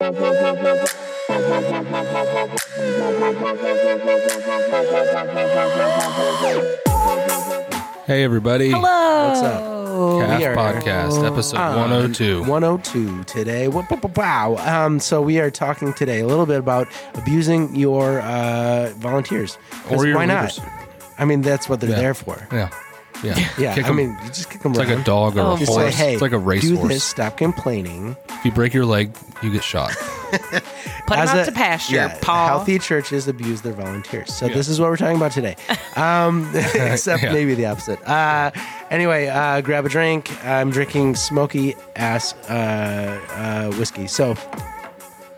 Hey, everybody. Hello. What's up? Calf are Podcast, episode on 102. 102 today. Wow. Um, so we are talking today a little bit about abusing your uh, volunteers. Or your why not? I mean, that's what they're Yeah. there for. Yeah. Yeah. Yeah. Kick I 'em. mean, you just kick them it's like a dog or Oh, a Just horse. say, hey, it's like a do racehorse. this. Stop complaining. If you break your leg, you get shot. Put them As out a- to pasture, yeah, Paul. Healthy churches abuse their volunteers. So this is what we're talking about today. Um, except Yeah. maybe the opposite. Uh, anyway, uh, grab a drink. I'm drinking smoky ass uh, uh, whiskey. So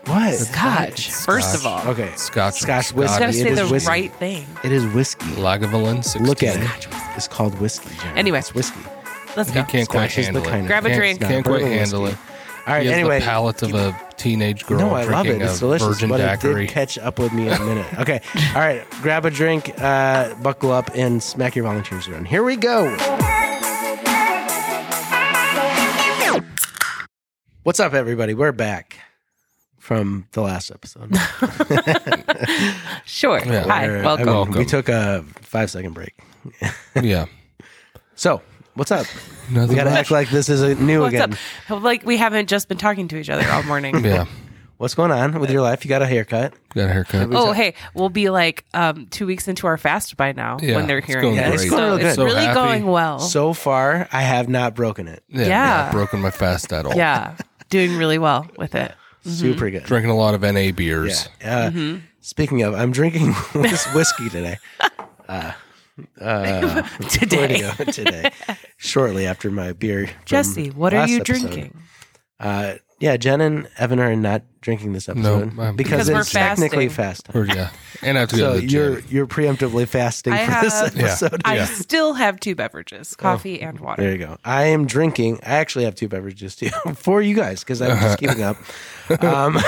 what? Scotch. First of all, Okay. Scotch. Scotch Scotch. whiskey. gotta it say is the whiskey. right thing. It is whiskey. Lagavulin 16. Look at it. It's called whiskey. Jen. Anyway. it's whiskey. Let's He go. can't quite Scotch is the handle kind it. of- Grab a Can't- drink. Can't quite Bourbon handle whiskey. it. All right. He has anyway, the palate of a teenage girl No, I love drinking it. It's a delicious, virgin but it daiquiri. did catch up with me in a minute. Okay, all right. Grab a drink, uh, buckle up, and smack your volunteers around. Here we go. What's up, everybody? We're back from the last episode. Sure. Yeah. Hi. Where, I Welcome. mean, Welcome. We took a five second break. yeah. So, what's up? Nothing We got to much. act like this is a new What's again. up? Like we haven't just been talking to each other all morning. Yeah. What's going on with your life? You got a haircut. Got a haircut. Oh, hey, we'll be like um, two weeks into our fast by now Yeah, when they're it's hearing going this. It's going real it's good. So really happy. going well. So far, I have not broken it. Yeah. Yeah. Not broken my fast at all. yeah, doing really well with it. Super good. Drinking a lot of NA beers. Yeah. Uh, Speaking of, I'm drinking whis- whiskey today. Where to Today, go today, shortly after my beer. from Jesse, what are last you episode. drinking? Uh, yeah, Jen and Evan are not drinking this episode I'm- because, Because we're it's technically fasting. fast. Or, yeah. And I have to go So to the you're gym. you're preemptively fasting I for this have- Yeah. episode. I Yeah. still have two beverages, coffee and water. There you go. I am drinking. I actually have two beverages too for you guys because I'm just keeping up. Um,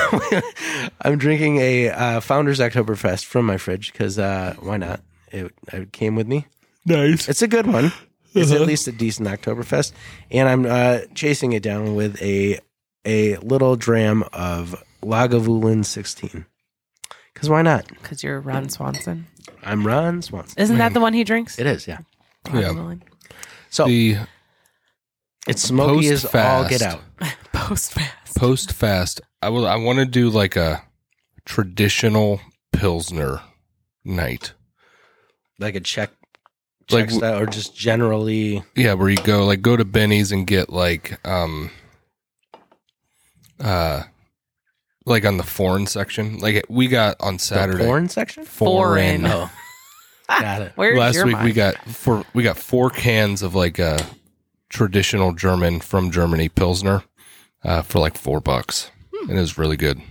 I'm drinking a uh, Founders Oktoberfest from my fridge because uh, why not? It, it came with me. Nice. It's a good one. It's at least a decent Oktoberfest, and I'm uh, chasing it down with a a little dram of Lagavulin 16. Because why not? Because you're Ron Swanson. I'm Ron Swanson. Isn't that the one he drinks? It is, yeah. Yeah. So The it's smoky as all get out. Post fast. post fast i will i want to do like a traditional pilsner night like a check, Like style, or just generally. yeah where you go like go to benny's and get like um uh like on the foreign section like we got on saturday The porn section. foreign, Foreign. Oh, got it. Where's last your week we got four we got four cans of like a traditional german from germany pilsner uh for like four bucks Hmm. and it was really good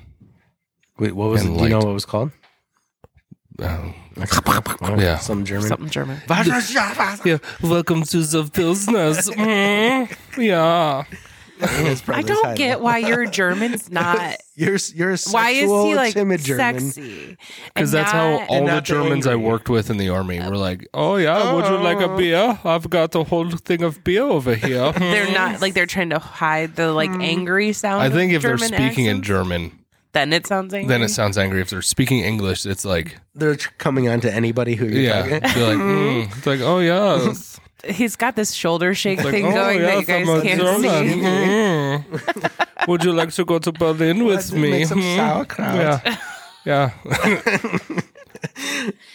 Wait, what was it? And Do you know what it was called? uh, Oh, Yeah. some German. something German. Yeah, welcome to the Pilsners. Mm, yeah. It's I don't highlight. get why your German's not. You're you're a why is sexual, he like timid German. sexy? Because and that's how all the not the Germans I worked with in the army were like, oh, yeah, would you like a oh. beer? I've got a whole thing of beer over here. they're not hmm. like they're trying to hide the like hmm. angry sound. I think of if they're German speaking in. German, then it sounds angry. then it sounds angry. If they're speaking English, it's like, They're coming on to anybody who you're yeah. talking. Be like, mm. It's like, oh, yeah. It's He's got this shoulder shake like, thing oh, going that you guys I'm can't see. Mm. Would you like to go to Berlin with me? make some Mm. sauerkraut. Yeah. Yeah.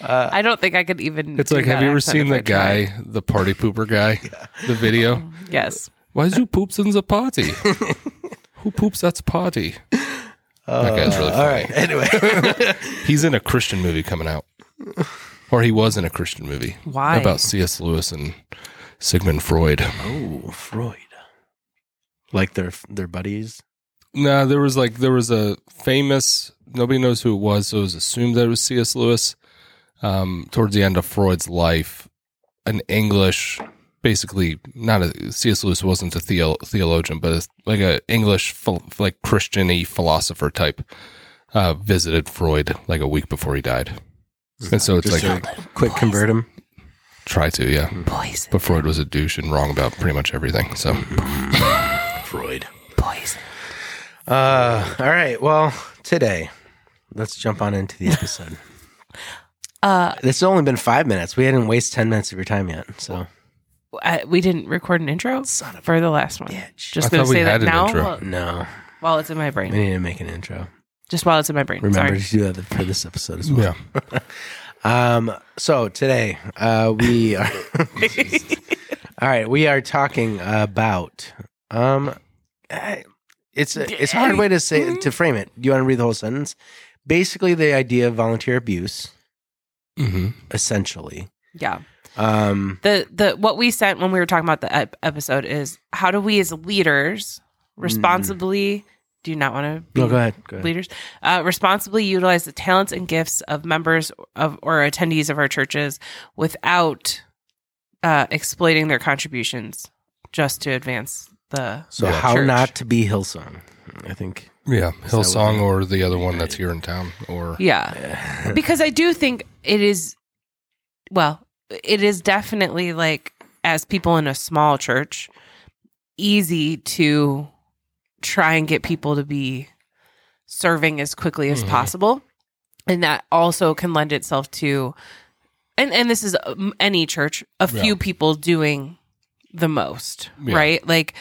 I don't think I could even. It's do like, have you ever seen if the guy, tried. the party pooper guy, the video? Yes. Why is you poops in the party? Who poops at the party? that guy's really funny. All right. Anyway, He's in a Christian movie coming out, or he was in a Christian movie Why? about C.S. Lewis and Sigmund Freud. oh, Freud. Like their their buddies. Nah, there was like there was a famous. Nobody knows who it was, so it was assumed that it was C.S. Lewis. Um, towards the end of Freud's life, an English, basically not a C.S. Lewis wasn't a theo, theologian, but it's like a English phil- like Christiany philosopher type, uh, visited Freud like a week before he died, and so it's Just like to quick convert him. try to yeah. Poison. But Freud was a douche and wrong about pretty much everything. So Freud. Poison. Uh, all right. Well, today, let's jump on into the episode. Uh, This has only been five minutes. We hadn't wasted 10 minutes of your time yet. So, I, we didn't record an intro for the last one. bitch. Just I gonna thought we say that had an now intro. while- no, while it's in my brain. we brain. need to make an intro. Just while it's in my brain. Remember Sorry. to do that for this episode as well. Yeah. Um, so today, uh, we are, all right, we are talking about, um, eh, it's a, it's a hard way to say, to frame it. Do you want to read the whole sentence? Basically, the idea of volunteer abuse, hmm essentially. Yeah. Um, The the what we sent when we were talking about the ep- episode is how do we as leaders responsibly do you not want to be no, go ahead. Go ahead. leaders uh, responsibly utilize the talents and gifts of members of or attendees of our churches without uh, exploiting their contributions just to advance the So, Yeah. how church. not to be Hillsong? I think. Yeah. that Hillsong what- or the other one that's here in town or yeah because I do think it is well it is definitely like as people in a small church easy to try and get people to be serving as quickly as Mhm. possible and that also can lend itself to and and this is um, any church a Yeah. few people doing the most Yeah. right like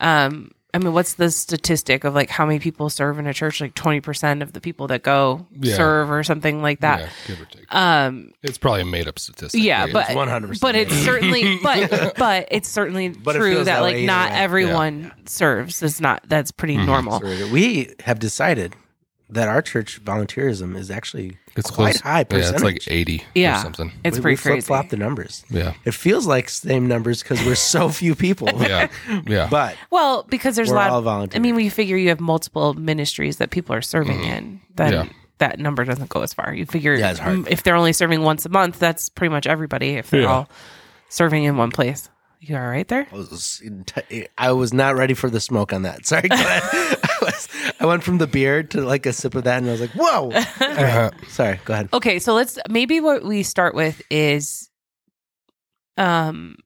um i mean what's the statistic of like how many people serve in a church like 20% of the people that go Yeah. serve or something like that Yeah, give or take. um It's probably a made up statistic. yeah It's- but 100%. but it's certainly but but it's certainly But true feels that, that like not either way. everyone serves it's not that's pretty Mhm. normal we have decided that our church volunteerism is actually it's quite close. high Yeah, percentage. it's like 80 Yeah. or something. it's we, pretty we flip crazy flop the numbers. Yeah. It feels like same numbers because we're so few people. Yeah. Yeah. but well because there's we're a lot all of, volunteers. i mean we figure you have multiple ministries that people are serving in then Yeah. that number doesn't go as far you figure Yeah, it's hard. mm, if they're only serving once a month that's pretty much everybody if they're Yeah. all serving in one place you all right there I was, I was not ready for the smoke on that. Sorry. Go ahead. I, was, I went from the beer to like a sip of that, and I was like, "Whoa!" Right. Sorry. Go ahead. Okay, so let's maybe what we start with is um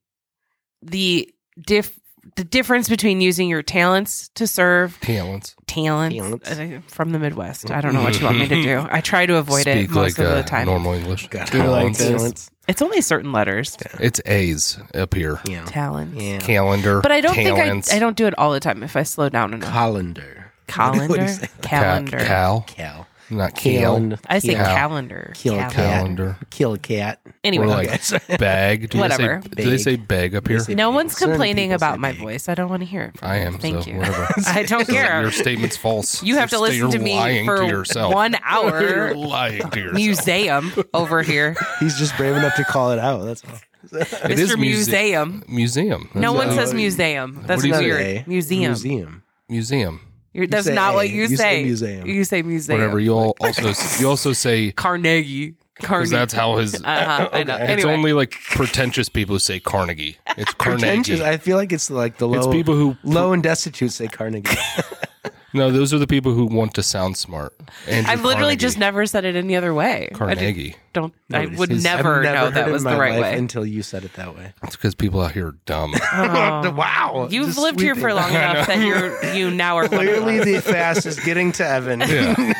the diff the difference between using your talents to serve Talents. talents, Talents. uh, from the Midwest. I don't know what you want me to do. I try to avoid it most like of uh, the time. normal English. Got. Talents. Talents. It's only certain letters. It's A's up here. Yeah. Talents. Yeah. Calendar. But I don't talents, think I I don't do it all the time if I slow down enough. Colander. What Calendar, you say? Ca- calendar. Cal. Cal. Not cal. I say Cal- calendar. Kill a cat. Calendar. Kill a cat. Anyway, Or like Okay, bag. Do Whatever. They say, do they say bag up here? say- no one's Certain complaining people say about my big. voice. I don't want to hear it. from I you. am. Thank so you. Whatever. I don't care. Your statement's false. You have to You're- listen to you're me lying for to yourself. one You're hour. lying to yourself. Museum over here, He's just brave enough to call it out. That's all. It is Mr. muse- Museum. Museum. No That's one a- says museum. That's do you say? weird. Museum. Museum. Museum. You're, that's say not A. what you, You say say. museum. You say museum. Whatever. You all also you also say Carnegie. because Carnegie. that's how his. Uh-huh, I know. Okay. It's Anyway, only like pretentious people who say Carnegie. It's Pretentious. Carnegie. I feel like it's like the low, It's people who low and destitute say Carnegie. no. Those are the people who want to sound smart. Andrew I've literally Carnegie. just never said it any other way. I Carnegie. don't. I Nobody's- would I've never, know that was the right way. until you said it that way. It's because people out here are dumb. Oh. wow. You've Just lived here for sweeping. long enough that you're you now are one of Clearly, us. the fastest getting to Evan. yeah.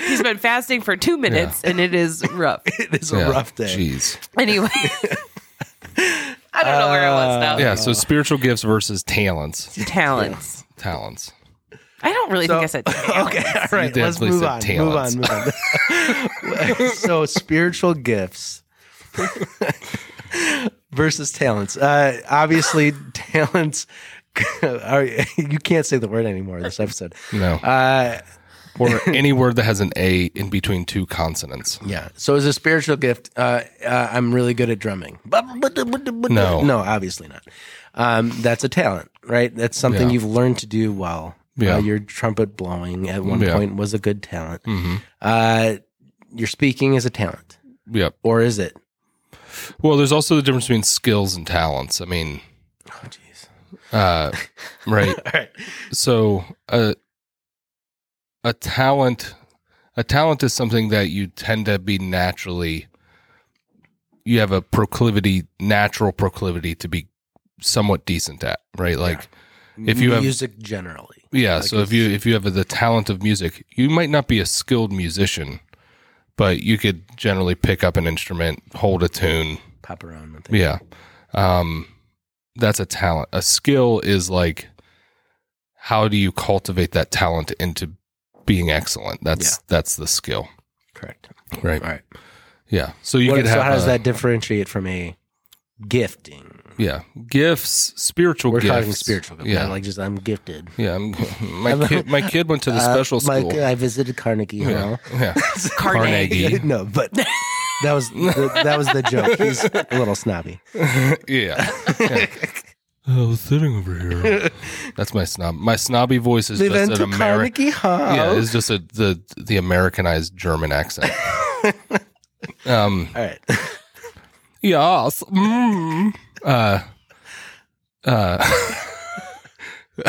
He's been fasting for two minutes and it is rough. it is a yeah. rough day. Jeez. Anyway, I don't know where I was now. Yeah. So spiritual gifts versus talents. Talents. Talents. I don't really think I said talents. Okay, all right. Let's definitely move on. talents. Move on. Move on. so spiritual gifts versus talents. Uh, obviously, talents. Are, you can't say the word anymore this episode. No. Uh, or any word that has an A in between two consonants. yeah. So as a spiritual gift, uh, uh, I'm really good at drumming. No. no, obviously not. Um, that's a talent, right? That's something Yeah. you've learned to do well. Yeah. Uh, your trumpet blowing at one Yeah. point was a good talent. hmm Uh, your speaking is a talent, Yep. or is it? Well, there's also the difference between skills and talents. I mean, Oh, jeez. uh, right. All right. So a a talent a talent is something that you tend to be naturally you have a proclivity natural proclivity to be somewhat decent at, right? Like if you have music generally, Yeah, so if you if you have the talent of music, you might not be a skilled musician, but you could generally pick up an instrument, hold a tune. Pop around. with it. Yeah. Um that's a talent. A skill is like how do you cultivate that talent into being excellent? That's that's the skill. Correct. Right. All right. Yeah. So you What- could so have how does that differentiate from a gifting? Yeah, gifts, spiritual We're gifts. talking spiritual. Yeah. not like just I'm gifted. yeah, I'm, my kid my kid went to the special Uh, my- school. I visited Carnegie yeah. Hall. yeah. Carnegie. no, but that was the, that was the joke. He's a little snobby. Yeah. Yeah. I was sitting over here. That's my snob. My snobby voice is They just an American. Yeah, it's just a, the the Americanized German accent. um. All right. Yes. Mm. Uh. Uh.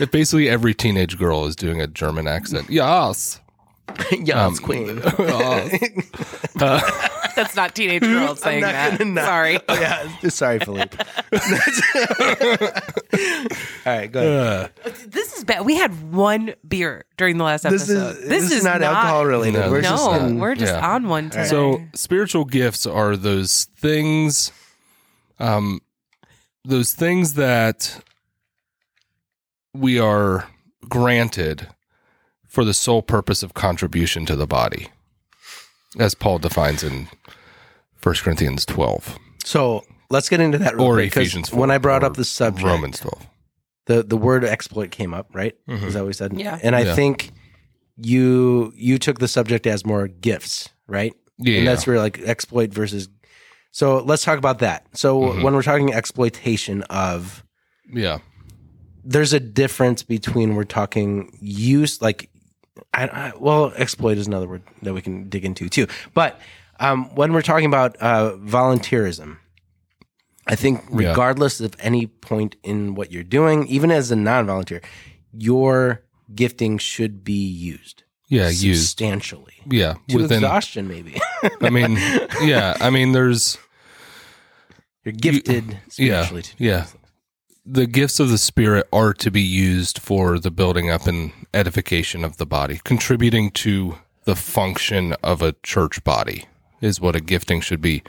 if basically every teenage girl is doing a German accent. Yes. yeah, Um, Queen. yes. That's not teenage girls saying not that. gonna not- Sorry. Oh, yeah. Sorry, Philippe. All right, go ahead. Uh, This is bad. We had one beer during the last This episode. is this, is, not, alcohol related. No, We're this just No, in- we're just yeah. on one today. So spiritual gifts are those things, um, those things that we are granted for the sole purpose of contribution to the body, as Paul defines in 1 Corinthians twelve so let's get into that real or quick, 'cause Ephesians. 4, When I brought or up the subject, Romans twelve. the the word exploit came up, right? Mhm. Is that what we said? Yeah. And I Yeah. think you you took the subject as more gifts, right? Yeah, and that's where like exploit versus. So let's talk about that. So Mhm. when we're talking exploitation of, yeah, there's a difference between we're talking use like, I, I, well, exploit is another word that we can dig into too. But um, when we're talking about uh, volunteerism, I think Yeah. regardless of any point in what you're doing, even as a non-volunteer, your gifting should be used. Yeah, substantially Yeah, to within. exhaustion. Maybe I mean, yeah, I mean, there's you're gifted yeah, spiritually. to do yeah. this. the gifts of the spirit are to be used for the building up and edification of the body contributing to the function of a church body is what a gifting should be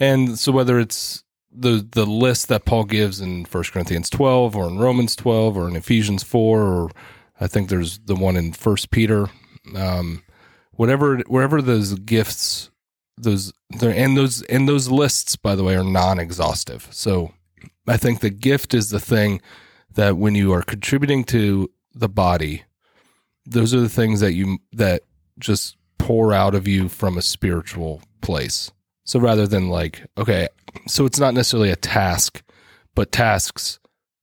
and so whether it's the the list that paul gives in 1 corinthians 12 or in romans 12 or in ephesians 4 or i think there's the one in 1 peter um, whatever wherever those gifts those and those and those lists by the way are non-exhaustive so I think the gift is the thing that when you are contributing to the body, those are the things that you that just pour out of you from a spiritual place. So rather than like, okay, so it's not necessarily a task, but tasks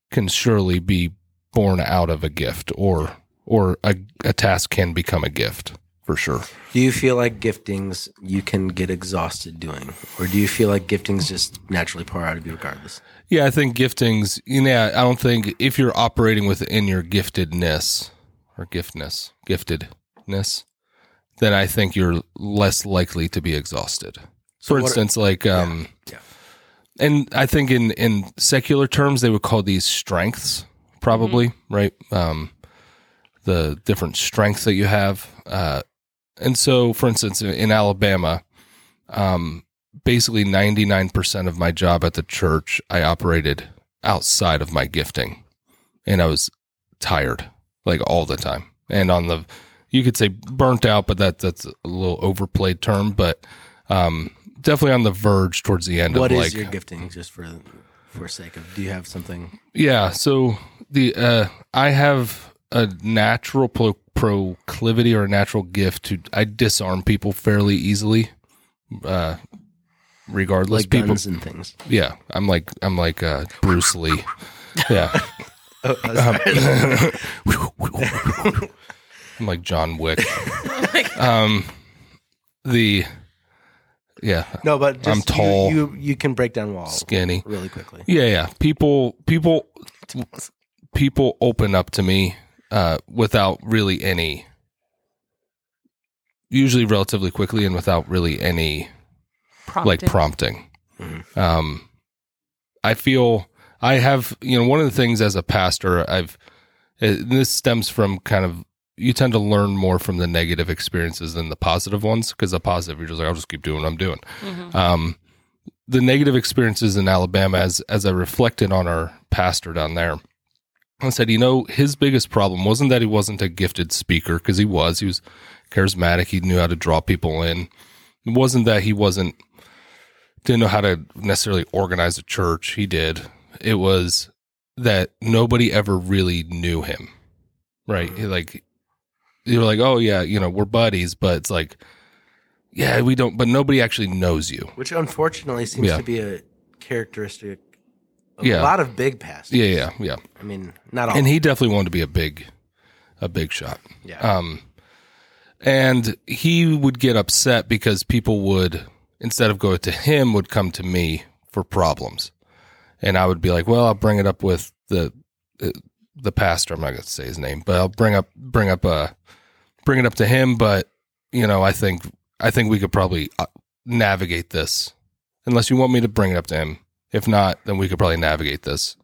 can surely be born out of a gift or or a, a task can become a gift for sure. Do you feel like giftings you can get exhausted doing, or do you feel like giftings just naturally pour out of you regardless? Yeah, I think giftings. You know, I don't think if you're operating within your giftedness or giftness, giftedness, then I think you're less likely to be exhausted. For what- instance, like, um, yeah. and I think in in secular terms they would call these strengths, probably right. Um, the different strengths that you have, uh, and so, for instance, in- Alabama, um, basically 99% of my job at the church, I operated outside of my gifting and I was tired like all the time. And on the, you could say burnt out, but that, that's a little overplayed term, but, um, definitely on the verge towards the end What of is like, your gifting, just for for sake of? Do you have something? yeah. So the, uh, I have a natural pro- proclivity or a natural gift to, I disarm people fairly easily. Uh, regardless, Like people, guns and things. Yeah, I'm like I'm like uh, Bruce Lee. Yeah, Oh, sorry. I'm like John Wick. Um, the yeah, no, but I'm you- tall. You, you can break down walls skinny. really quickly. Yeah, yeah. People, people, people open up to me uh, without really any, usually relatively quickly and without really any like prompting. Mhm. Um, I feel I have, you know, one of the things as a pastor, I've, It, this stems from kind of you tend to learn more from the negative experiences than the positive ones because the positive you're just like I'll just keep doing what I'm doing. Mhm. Um, the negative experiences in Alabama, as as I reflected on our pastor down there, I said, you know, his biggest problem wasn't that he wasn't a gifted speaker because he was. He was charismatic. He knew how to draw people in. It wasn't that he wasn't didn't know how to necessarily organize a church. He did. It was that nobody ever really knew him. Right? He, Like you're like, oh yeah, you know, we're buddies, but it's like, yeah, we don't. But nobody actually knows you. Which unfortunately seems Yeah. to be a characteristic Yeah. a lot of big pastors. Yeah, yeah, yeah. I mean, not all. And he definitely wanted to be a big, a big shot. yeah. Um, and he would get upset because people would, instead of go to him, would come to me for problems, and I would be like, "Well, I'll bring it up with the uh, the pastor. I'm not going to say his name, but I'll bring up bring up uh bring it up to him. But you know, I think I think we could probably uh, navigate this, unless you want me to bring it up to him. If not, then we could probably navigate this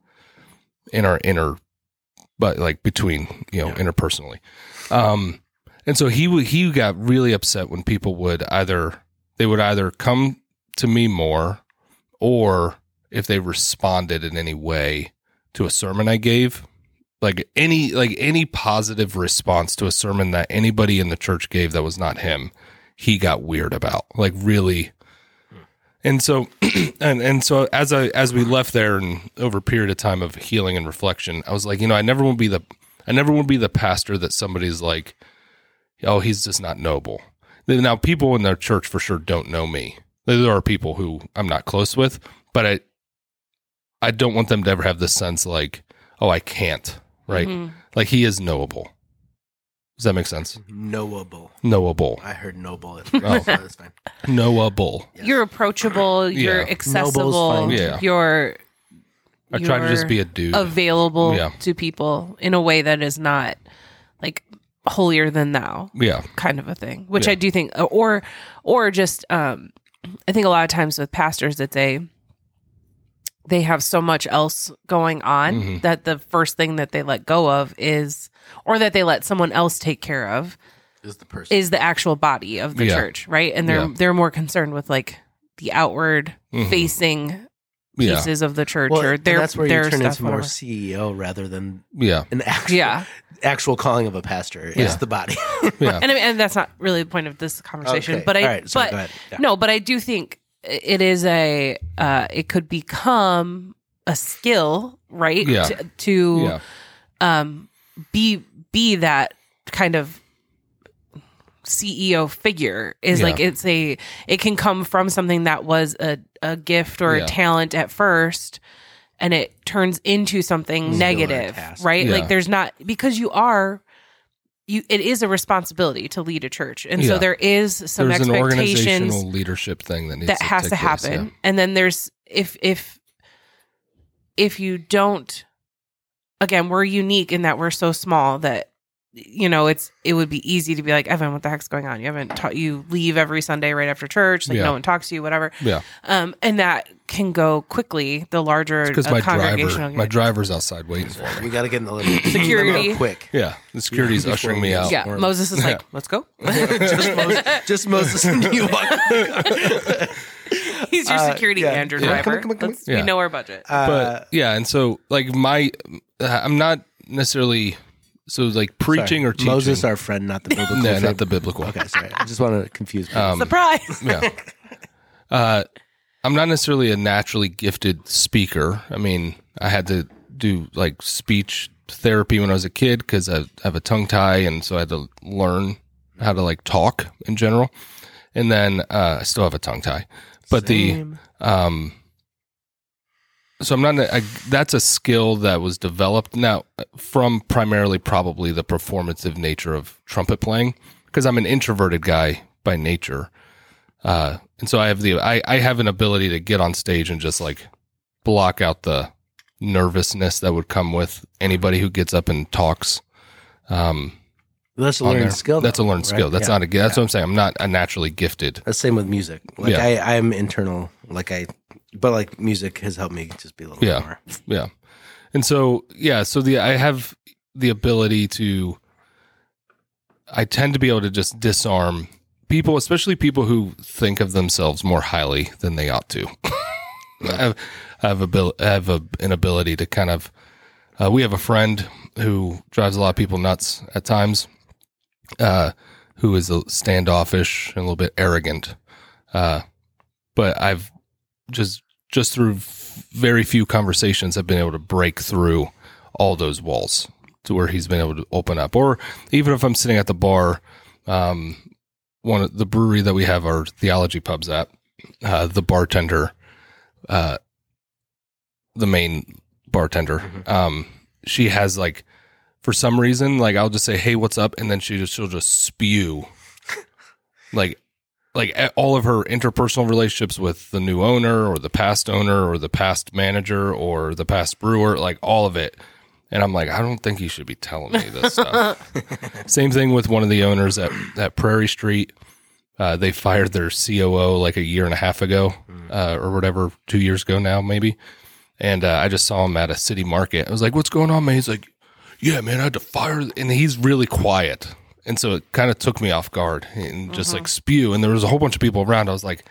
in our inner, but like between you know Yeah. interpersonally. Um, and so he would he got really upset when people would either they would either come to me more, or if they responded in any way to a sermon I gave, like any like any positive response to a sermon that anybody in the church gave that was not him, he got weird about. Like really. And so and and so as I as we left there and over a period of time of healing and reflection, I was like, you know, I never will be the I never will be the pastor that somebody's like, oh, he's just not noble. Now, people in their church for sure don't know me. There are people who I'm not close with, but I, I don't want them to ever have this sense like, oh, I can't, right? Mhm. Like he is knowable. Does that make sense? knowable. Knowable, I heard noble. It's, Oh. that's fine. knowable. Yes. You're approachable. You're Yeah. accessible. fine. Yeah. You're I try to just be a dude. available Yeah. to people in a way that is not like holier than thou yeah, kind of a thing which Yeah. i do think or or just um i think a lot of times with pastors that they they have so much else going on Mhm. that the first thing that they let go of is or that they let someone else take care of Is the person. is the actual body of the Yeah. church right and they're Yeah. they're more concerned with like the outward Mhm. facing yeah, pieces of the church well, or and their that's where their you turn stuff into more whatever. CEO rather than yeah, an actual yeah actual calling of a pastor. Yeah. The body. yeah. and I mean, and that's not really the point of this conversation. Okay. But I, All right, sorry, but go ahead. Yeah. no, but I do think it is a, uh, it could become a skill, right? Yeah. To, to yeah. um, be be that kind of CEO figure is Yeah. like it's a it can come from something that was a a gift or Yeah. a talent at first and it turns into something Skill or negative right Yeah. like there's not because you are you it is a responsibility to lead a church and so there is some There's expectations organizational leadership thing that needs that to has to place, happen and then there's if if if you don't again we're unique in that we're so small that you know it's it would be easy to be like evan what the heck's going on you haven't taught you leave every sunday right after church like Yeah. no one talks to you whatever Yeah, um and that can go quickly the larger because a my driver, my driver's outside waiting for me. we got to get in the living Security. quick. Yeah, the security's Before ushering me out. yeah Or- moses is Yeah. like let's go just, Moses, just Moses and you walk. he's your Uh, security yeah. manager Yeah. driver Come on, come on, come on. Yeah. we know our budget Uh, but yeah, and so like my, I'm not necessarily so like preaching sorry. or teaching. Moses, our friend, not the biblical. no, not the biblical. Okay, sorry. I just want to confuse people. Um, surprise yeah. Uh, I'm not necessarily a naturally gifted speaker. I mean, I had to do like speech therapy when I was a kid because I have a tongue tie, and so I had to learn how to like talk in general. And then uh, I still have a tongue tie, but Same. the um, so I'm not. I, that's a skill that was developed now from primarily probably the performative nature of trumpet playing because I'm an introverted guy by nature. Uh, and so I have the I, I have an ability to get on stage and just like block out the nervousness that would come with anybody who gets up and talks. Um, that's a learned there. skill. That's a learned right? skill. That's Yeah. not a that's what I'm saying. I'm not a naturally gifted. That's same with music. Like Yeah. I, I'm internal. Like I, but like music has helped me just be a little Yeah. more. Yeah. And so yeah, so the I have the ability to I tend to be able to just disarm people, especially people who think of themselves more highly than they ought to. I have, I have, abil- I have a, an ability to kind of. Uh, we have a friend who drives a lot of people nuts at times, uh, who is a standoffish and a little bit arrogant. Uh, but I've just just through f- very few conversations have been able to break through all those walls to where he's been able to open up. Or even if I'm sitting at the bar, um, one of the brewery that we have our theology pubs at, uh, the bartender, uh, the main bartender, um, she has like, for some reason, like I'll just say, "Hey, what's up?" and then she just she'll just spew, like, like all of her interpersonal relationships with the new owner or the past owner or the past manager or the past brewer, like all of it. And I'm like, I don't think you should be telling me this stuff. Same thing with one of the owners at, at Prairie Street. Uh, they fired their COO like a year and a half ago, uh, or whatever, two years ago now, maybe. And uh, I just saw him at a city market. I was like, "What's going on, man?" He's like, "Yeah, man, I had to fire," and he's really quiet, and so it kind of took me off guard and just like spew. And there was a whole bunch of people around. I was like,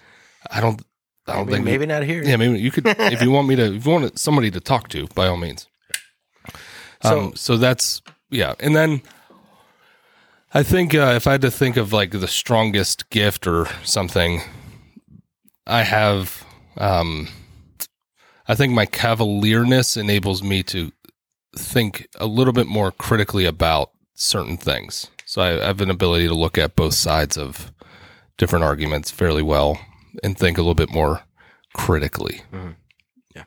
"I don't, I don't Maybe, think maybe not here. yeah, maybe you could if you want me to if you want somebody to talk to, by all means. So- um, so that's yeah, and then I think uh, if I had to think of like the strongest gift or something, I have. Um, I think my cavalierness enables me to think a little bit more critically about certain things. So I, I have an ability to look at both sides of different arguments fairly well and think a little bit more critically. Mhm. Yeah.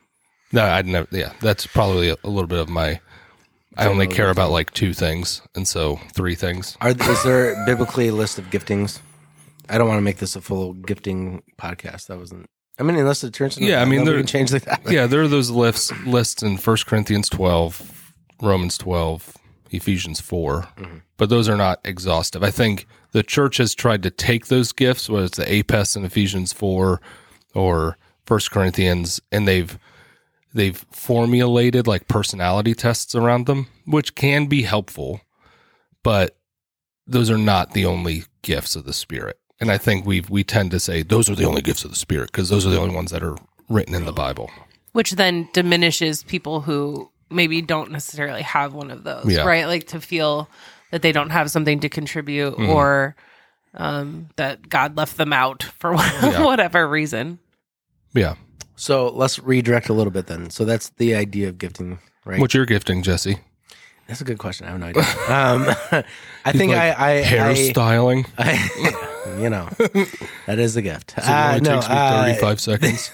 No, I'd never. Yeah, that's probably a, a little bit of my. I only care about like two things, and so three things. Are is there biblically a list of giftings? I don't want to make this a full gifting podcast. That wasn't. I mean, unless it turns. Into Yeah, I mean, there- can change like that. yeah, there are those lists lists in First Corinthians twelve, Romans twelve, Ephesians 4 mm-hmm. but those are not exhaustive. I think the church has tried to take those gifts, whether it's the APES in Ephesians four or First Corinthians, and they've they've formulated like personality tests around them, which can be helpful, but those are not the only gifts of the Spirit. And I think we we tend to say those are the only gifts of the Spirit because those are the only ones that are written in the Bible. which then diminishes people who maybe don't necessarily have one of those, Yeah. right? Like to feel that they don't have something to contribute Mm-hmm. or um, that God left them out for whatever reason. Yeah. So let's redirect a little bit then. So that's the idea of gifting, right? What's your gifting, Jesse? That's a good question. I have no idea. Um, I think like I, I, I, Hairstyling. I, you know, that is a gift. So it only Uh, no, takes me uh, 35 seconds.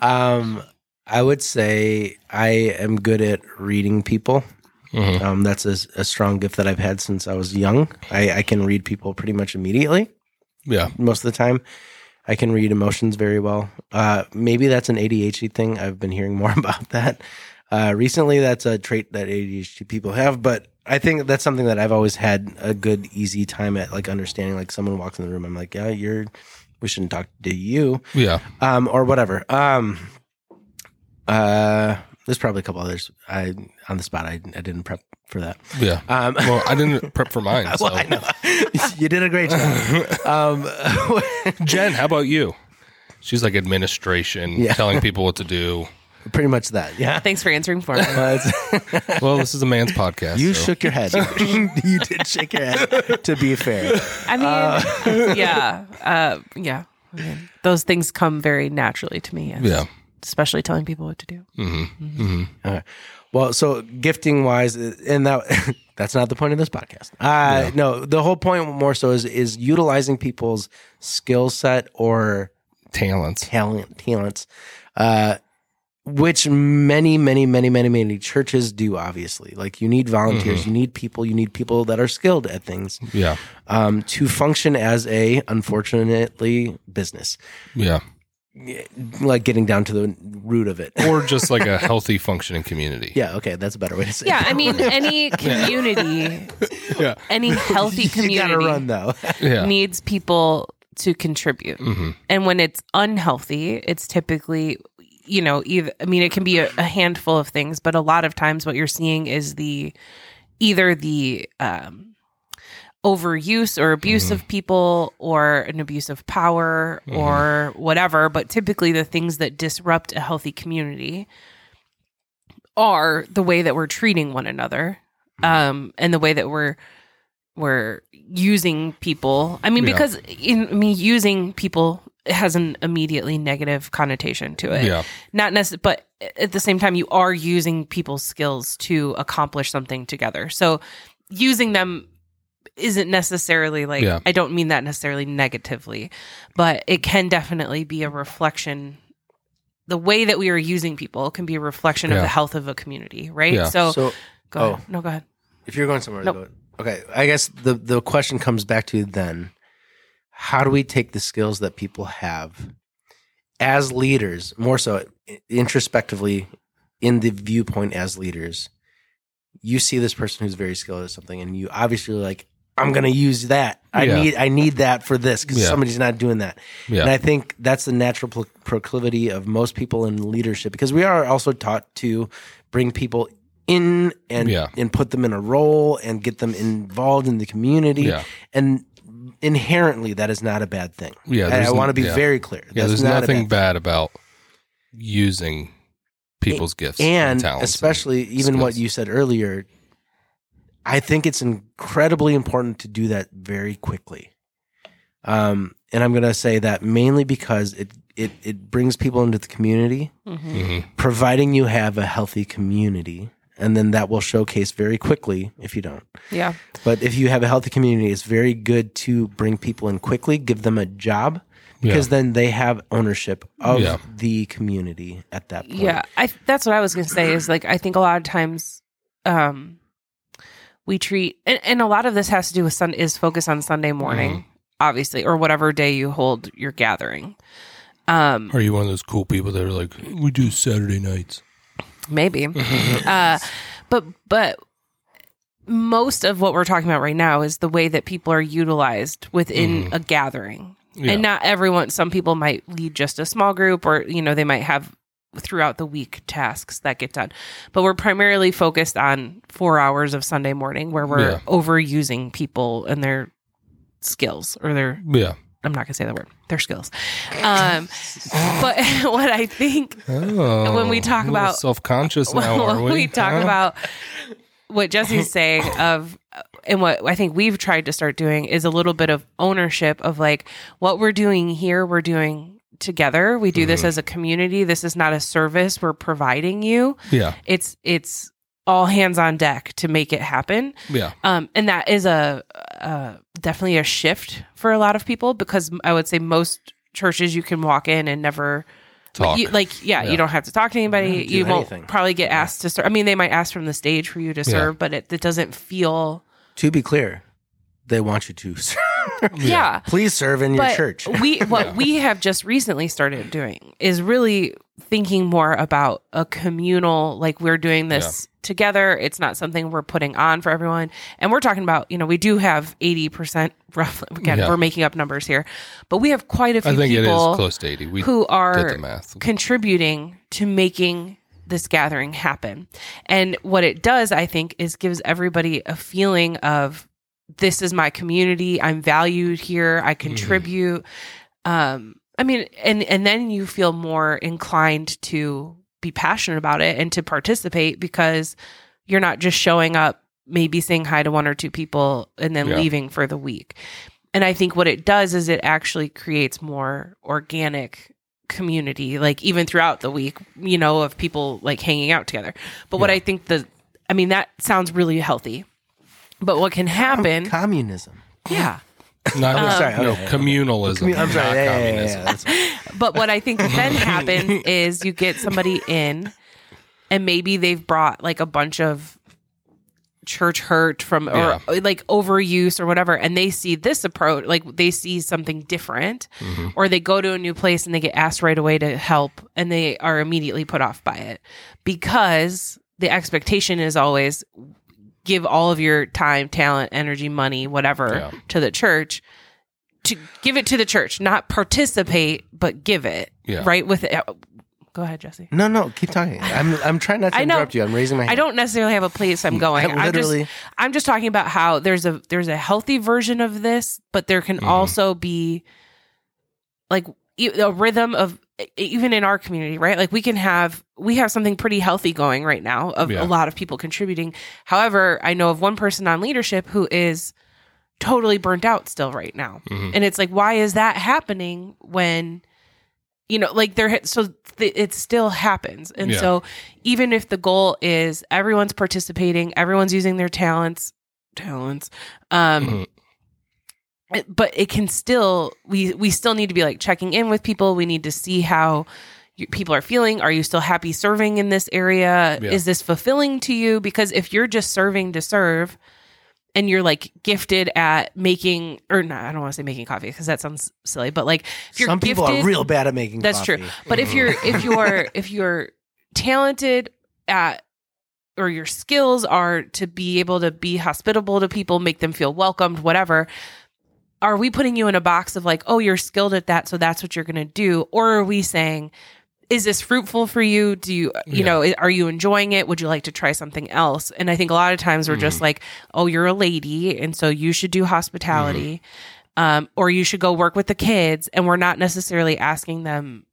um, I would say I am good at reading people. Mhm. Um, that's a, a strong gift that I've had since I was young. I, I can read people pretty much immediately. Yeah. Most of the time, I can read emotions very well. Uh, maybe that's an ADHD thing. I've been hearing more about that uh, recently. That's a trait that ADHD people have, but I think that's something that I've always had a good, easy time at, like understanding. Like someone walks in the room, I'm like, yeah, you're. We shouldn't talk to you Yeah. um, or whatever. Um, uh, there's probably a couple others. I on the spot. I, I didn't prep for that. Yeah. Um, Well, I didn't prep for mine. So. well, I know you did a great job. Um, Jen, how about you? She's like administration, Yeah. telling people what to do. pretty much that. Yeah. Thanks for answering for me. Uh, Well, this is a man's podcast. you so- shook your head. you did shake your head. To be fair, I mean, yeah, uh, yeah. I mean, those things come very naturally to me. yes. Yeah. Especially telling people what to do. hmm well, so gifting wise, and that that's not the point of this podcast. Uh, No, the whole point more so is is utilizing people's skill set or Talents. talent talents uh which many many many many many churches do obviously like you need volunteers you need people you need people that are skilled at things Yeah. um to function as a unfortunately business Yeah. Like getting down to the root of it Or just like a healthy functioning community. yeah okay that's a better way to say it. Yeah, it. I mean, any community, Yeah. any healthy you gotta community run though Yeah. needs people to contribute. hmm And when it's unhealthy, it's typically you know, either I mean, it can be a, a handful of things, but a lot of times what you're seeing is the either the um, overuse or abuse Mm-hmm. of people or an abuse of power or whatever. But typically, the things that disrupt a healthy community are the way that we're treating one another um, and the way that we're we're using people. I mean, Yeah. because in I mean, using people has an immediately negative connotation to it. Yeah. Not necessarily, but at the same time, you are using people's skills to accomplish something together. So using them isn't necessarily like Yeah. I don't mean that necessarily negatively, but it can definitely be a reflection. The way that we are using people can be a reflection of the health of a community, right? Yeah. So, So go oh. ahead. No, go ahead. if you're going somewhere, Nope. go. Okay, I guess the the question comes back to then: How do we take the skills that people have as leaders, more so introspectively, in the viewpoint as leaders? You see this person who's very skilled at something, and you obviously like, I'm going to use that. I Yeah. need I need that for this because Yeah. somebody's not doing that. Yeah. And I think that's the natural pro- proclivity of most people in leadership because we are also taught to bring people in and and put them in a role and get them involved in the community. And inherently, that is not a bad thing. Yeah, I, I want to be very clear. Yeah, there's not nothing bad bad about using people's gifts and, and talents. especially even what you said earlier. I think it's incredibly important to do that very quickly. Um, and I'm going to say that mainly because it, it, it brings people into the community, Mm-hmm. Mhm. providing you have a healthy community. And then that will showcase very quickly if you don't. Yeah. But if you have a healthy community, it's very good to bring people in quickly, give them a job, because then they have ownership of Yeah. the community at that point. Yeah, I that's what I was gonna say is like I think a lot of times um we treat and, and a lot of this has to do with sun is focus on Sunday morning, Mm-hmm. obviously, or whatever day you hold your gathering. Um Are you one of those cool people that are like, we do Saturday nights? maybe. uh but but most of what we're talking about right now is the way that people are utilized within a gathering. Mm-hmm. Yeah. And not everyone some people might lead just a small group or you know they might have throughout the week tasks that get done. But we're primarily focused on 4 hours of Sunday morning where we're Yeah. overusing people and their skills or their Yeah. I'm not going to say the word. Their skills. Um but what I think Oh, When we talk about- self conscious now, when we? we talk Huh? about what Jesse's saying of and what I think we've tried to start doing is a little bit of ownership of like what we're doing here we're doing together we do Mm-hmm. this as a community this is not a service we're providing you yeah, it's it's all hands on deck to make it happen yeah, um, and that is a, a definitely a shift for a lot of people because I would say most churches you can walk in and never talk. you, like yeah, Yeah. you don't have to talk to anybody. do You won't anything. probably get asked to serve. I mean, they might ask from the stage for you to serve, but it, it doesn't feel To be clear, they want you to yeah. please serve in your church. we what we have just recently started doing is really thinking more about a communal like we're doing this together. It's not something we're putting on for everyone. And we're talking about, you know, we do have 80% roughly again, Yeah. we're making up numbers here. But we have quite a few I think it people is close to eighty. We who did are the math. contributing to making this gathering happen. And what it does, I think, is gives everybody a feeling of this is my community. I'm valued here. I contribute. Um, I mean, and and then you feel more inclined to be passionate about it and to participate because you're not just showing up, maybe saying hi to one or two people and then Yeah. leaving for the week. And I think what it does is it actually creates more organic community, like even throughout the week, you know, of people like hanging out together. But what I think the, I mean, that sounds really healthy. But what can happen, Communism. yeah. Not, Um, sorry, no, okay. communalism. I'm sorry. not Yeah, yeah, yeah, yeah, that's- But what I think then happens is you get somebody in and maybe they've brought like a bunch of church hurt from or Yeah. like overuse or whatever and they see this approach like they see something different or they go to a new place and they get asked right away to help and they are immediately put off by it because the expectation is always give all of your time talent energy money whatever Yeah. to the church to give it to the church, not participate, but give it. Yeah. Right with it. go ahead, Jesse. No, no, keep talking. I'm I'm trying not to I know. interrupt you. I'm raising my hand. I don't necessarily have a place I'm going. I I'm literally- just I'm just talking about how there's a there's a healthy version of this, but there can Mhm. also be like a rhythm of even in our community, right? Like we can have we have something pretty healthy going right now of Yeah. a lot of people contributing. However, I know of one person on leadership who is totally burnt out still right now. Mhm. And it's like why is that happening when you know like there so th- it still happens. And Yeah. so even if the goal is everyone's participating, everyone's using their talents talents um Mhm. But it can still we we still need to be like checking in with people we need to see how you, people are feeling are you still happy serving in this area Yeah. is this fulfilling to you because if you're just serving to serve and you're like gifted at making or not i don't want to say making coffee because that sounds silly but like if you're Some people gifted, are real bad at making. that's coffee. true but if mm. you're if you're if you're talented at or your skills are to be able to be hospitable to people make them feel welcomed whatever are we putting you in a box of like oh you're skilled at that so that's what you're going to do? Or are we saying is this fruitful for you? Do you you Yeah. know are you enjoying it? Would you like to try something else? And i think a lot of times we're just like oh you're a lady and so you should do hospitality um, or you should go work with the kids and we're not necessarily asking them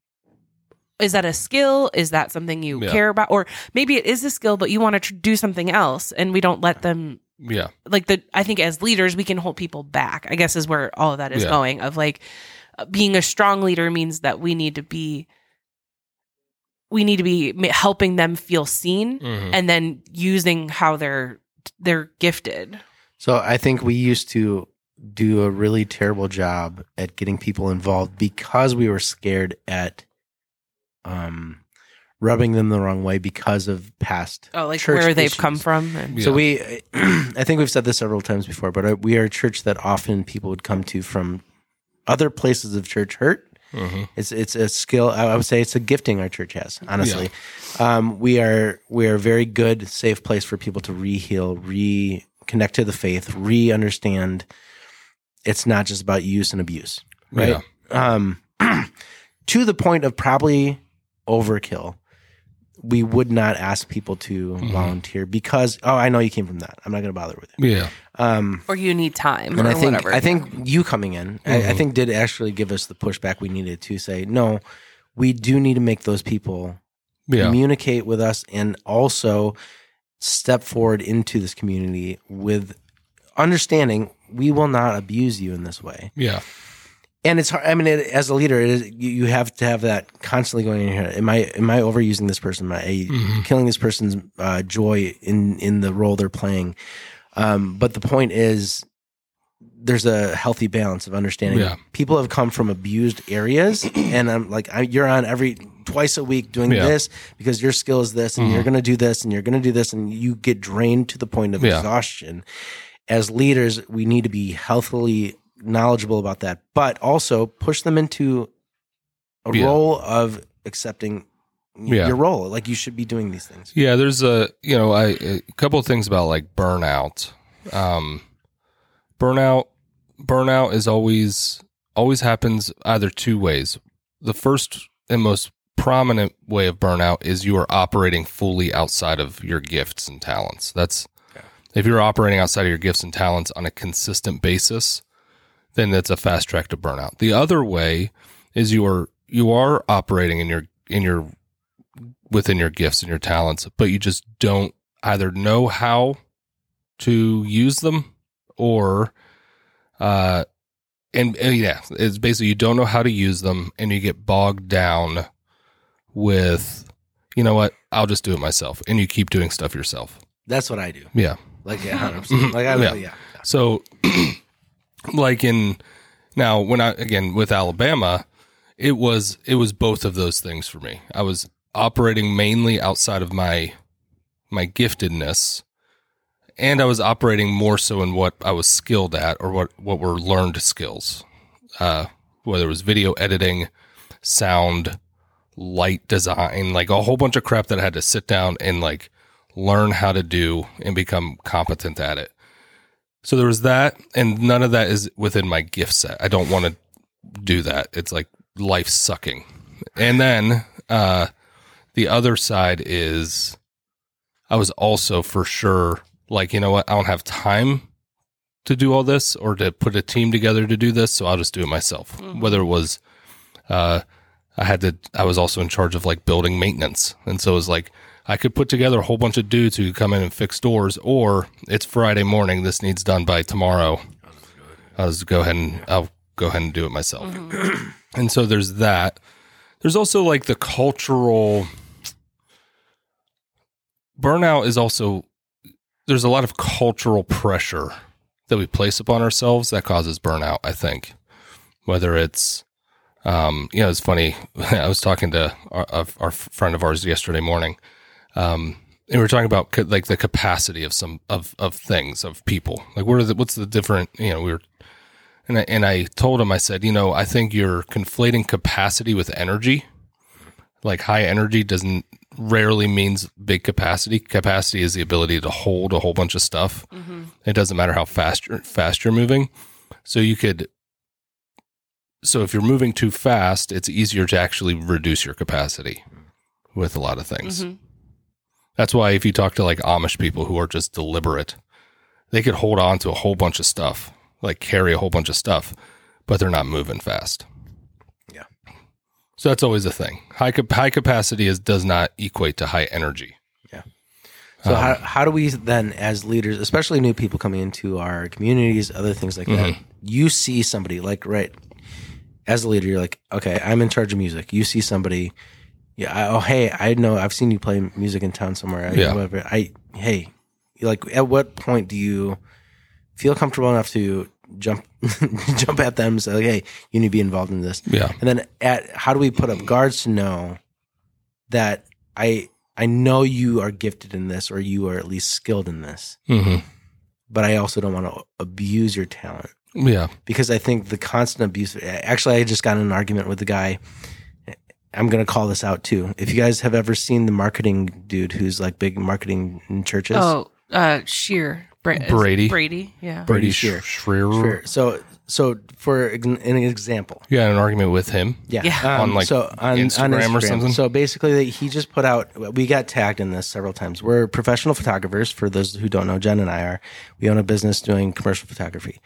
is that a skill? Is that something you Yeah. care about? Or maybe it is a skill but you want to tr- do something else and we don't let them Yeah. like the i think as leaders we can hold people back i guess is where all of that is Yeah. going of like uh, being a strong leader means that we need to be we need to be helping them feel seen Mhm. and then using how they're they're gifted So I think we used to do a really terrible job at getting people involved because we were scared at um rubbing them the wrong way because of past oh like church where they've issues. come from and, So we, I think we've said this several times before, but uh, we are a church that often people would come to from other places of church hurt. Mhm. It's it's a skill. I would say it's a gifting our church has. Honestly, um, we are we are a very good, safe place for people to re-heal, reconnect to the faith, re-understand. It's not just about use and abuse, right? Yeah. Um, to the point of probably overkill. We would not ask people to Mhm. volunteer because oh, I know you came from that. I'm not going to bother with it. Yeah. Um, or you need time and or I think whatever I think you coming in, I, I Mhm. think did actually give us the pushback we needed to say no. We do need to make those people Yeah. communicate with us and also step forward into this community with understanding we will not abuse you in this way. Yeah. And it's hard. I mean, it, as a leader, it is, you, you have to have that constantly going in your head. Am I am I overusing this person? Am I Mhm. killing this person's uh, joy in in the role they're playing? Um, but the point is, there's a healthy balance of understanding. Yeah. People have come from abused areas, and I'm like, I, you're on every twice a week doing Yeah. this because your skill is this, and Mhm. you're going to do this, and you're going to do this, and you get drained to the point of Yeah. exhaustion. As leaders, we need to be healthily knowledgeable about that, but also push them into a Yeah. role of accepting Yeah. your role. Like you should be doing these things. Yeah, there's a you know I, a couple of things about like burnout. Um, burnout, burnout is always always happens either two ways. The first and most prominent way of burnout is you are operating fully outside of your gifts and talents. That's if you're operating outside of your gifts and talents on a consistent basis, then that's a fast track to burnout. The other way is you are you are operating in your in your within your gifts and your talents, but you just don't either know how to use them or uh and, and yeah, it's basically you don't know how to use them and you get bogged down with you know what, I'll just do it myself and you keep doing stuff yourself. That's what I do. Yeah. Like yeah, 100%. like I Yeah. yeah. So, like in now, when I again with Alabama, it was it was both of those things for me. I was operating mainly outside of my my giftedness, and I was operating more so in what I was skilled at or what what were learned skills, uh, whether it was video editing, sound, light design, like a whole bunch of crap that I had to sit down and like learn how to do and become competent at it. So there was that, and none of that is within my gift set. I don't want to do that. It's like life sucking. And then uh, The other side is I was also for sure like, you know what, I don't have time to do all this or to put a team together to do this, so I'll just do it myself. Whether it was uh I had to I was also in charge of like building maintenance. And so it was like I could put together a whole bunch of dudes who could come in and fix doors, or it's Friday morning, this needs done by tomorrow. I'll just go ahead and I'll go ahead and do it myself. and so there's that. There's also like the cultural burnout is also there's a lot of cultural pressure that we place upon ourselves that causes burnout, I think. Whether it's um, you know, it's funny. I was talking to our, our friend of ours yesterday morning, um, and we're talking about like the capacity of some of of things of people. Like, what are the what's the different? You know, we were, and I and I told him, I said, you know, I think you're conflating capacity with energy. Like high energy doesn't rarely means big capacity. Capacity is the ability to hold a whole bunch of stuff. It doesn't matter how fast you're, fast you're moving. So you could so if you're moving too fast, it's easier to actually reduce your capacity with a lot of things. Mhm. That's why if you talk to like Amish people who are just deliberate, they could hold on to a whole bunch of stuff, like carry a whole bunch of stuff, but they're not moving fast. Yeah. So that's always a thing. High high capacity is does not equate to high energy. Yeah. So how um, how do we then, as leaders, especially new people coming into our communities, other things like that, mm-hmm. you see somebody like right as a leader, you're like, okay, I'm in charge of music. You see somebody, yeah, I, oh hey, I know I've seen you play music in town somewhere. I, Yeah. whatever. I hey, like at what point do you feel comfortable enough to jump jump at them and say, like, hey, you need to be involved in this? Yeah. And then at how do we put up guards to know that I I know you are gifted in this or you are at least skilled in this, hmm but I also don't want to abuse your talent Yeah. because I think the constant abuse. Actually, I just got in an argument with the guy. I'm gonna call this out too. If you guys have ever seen the marketing dude who's like big marketing in churches, Oh, uh, Sheer. Bra- Brady. Brady. Yeah. Brady Brady Shearer. Shearer. Sure. So so for an example, You had an argument with him. Yeah. Yeah. On, like, so on Instagram or something? So basically, he just put out. We got tagged in this several times. We're professional photographers. For those who don't know, Jen and I are. We own a business doing commercial photography.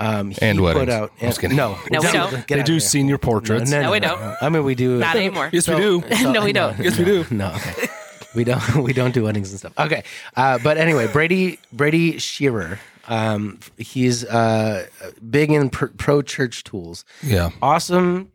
Um, he And weddings. Put out, I'm just kidding. no, No, we don't. out They do here. senior portraits. No, we don't. I mean, we do Not anymore. Yes, we do. no, we don't. Yes, we do. No, okay. we don't. We don't do weddings and stuff. Okay, uh, but anyway, Brady Brady Shearer. Um, he's uh, big in pr- pro church tools. Yeah. Awesome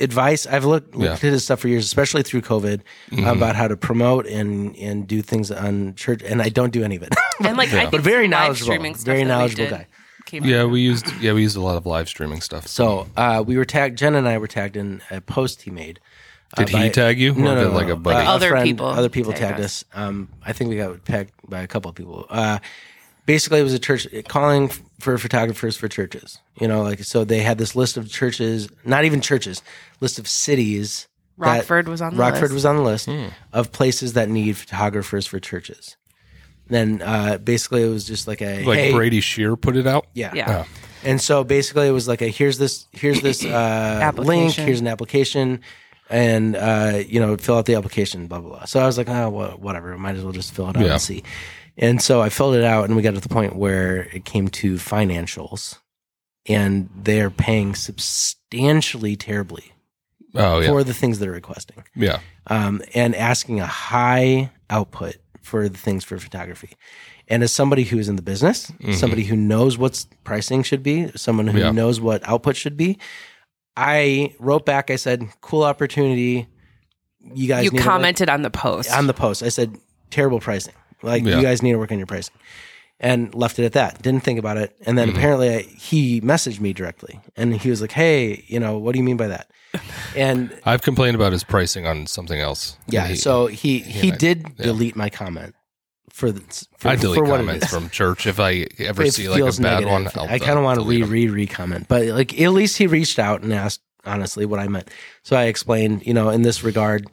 advice. I've looked, looked Yeah. at his stuff for years, especially through COVID, about how to promote and and do things on church. And I don't do any of it. And like, I think But very knowledgeable. Very knowledgeable did guy. Came Yeah, out. we used yeah we used a lot of live streaming stuff. so uh, we were tagged. Jen and I were tagged in a post he made. uh, Did he tag you, or No, no, no, like, no. a buddy? Uh, Other friend- people Other people tagged tagged us. Um, I think we got tagged by a couple of people. Uh, basically, it was a church calling for photographers for churches. You know, like so they had this list of churches, not even churches, list of cities. Rockford was on the Rockford list. was on the list Hmm. of places that need photographers for churches. Then uh, basically, it was just like a Like hey, Brady Shear put it out. yeah, Yeah. and so basically, it was like a here's this here's this uh, link, here's an application, and uh, you know fill out the application, blah blah blah. So I was like, oh, well, whatever, might as well just fill it out Yeah. and see. And so I filled it out, and we got to the point where it came to financials, and they're paying substantially terribly Oh yeah. for the things they're requesting, yeah. um, and asking a high output for the things for photography. And as somebody who is in the business, mm-hmm. somebody who knows what pricing should be, someone who Yeah. knows what output should be, I wrote back. I said, "Cool opportunity. You guys You need to work- commented on the post. on the post." I said, "Terrible pricing. Like Yeah. you guys need to work on your pricing." And left it at that. Didn't think about it. And then mm-hmm. apparently I, he messaged me directly, and he was like, "Hey, you know, what do you mean by that?" And I've complained about his pricing on something else. yeah, He- so he he I- did delete my comment for the for, I delete for comments from church if I ever It see like a bad negative. one. I'll, I kind of uh, want to re re re comment, but like at least he reached out and asked honestly what I meant. So I explained, you know, in this regard,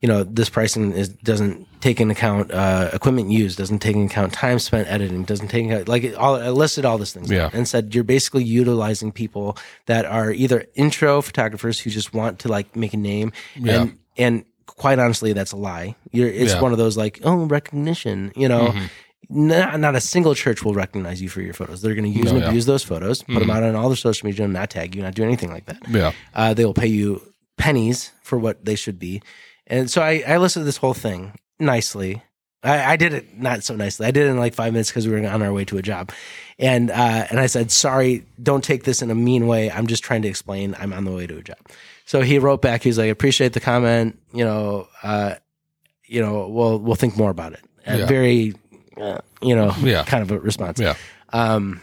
you know, this pricing is doesn't take into account uh, equipment used, doesn't take into account time spent editing, doesn't take into account, like it all I listed all these things, Yeah. and said you're basically utilizing people that are either intro photographers who just want to like make a name Yeah. and and quite honestly, that's a lie. You're, it's Yeah. one of those like, oh, recognition. You know, Mhm. not, not a single church will recognize you for your photos. They're going to use No, and abuse those photos, put them out on all their social media, and not tag you, not do anything like that. Yeah. Uh, they will pay you pennies for what they should be. And so I, I listened to this whole thing nicely. I, I did it not so nicely. I did it in like five minutes because we were on our way to a job, and uh, and I said, "Sorry, don't take this in a mean way. I'm just trying to explain. I'm on the way to a job." So he wrote back. He's like, "Appreciate the comment. You know, uh, you know, we'll we'll think more about it." Yeah. Very, uh, you know, Yeah. kind of a response. Yeah. Um,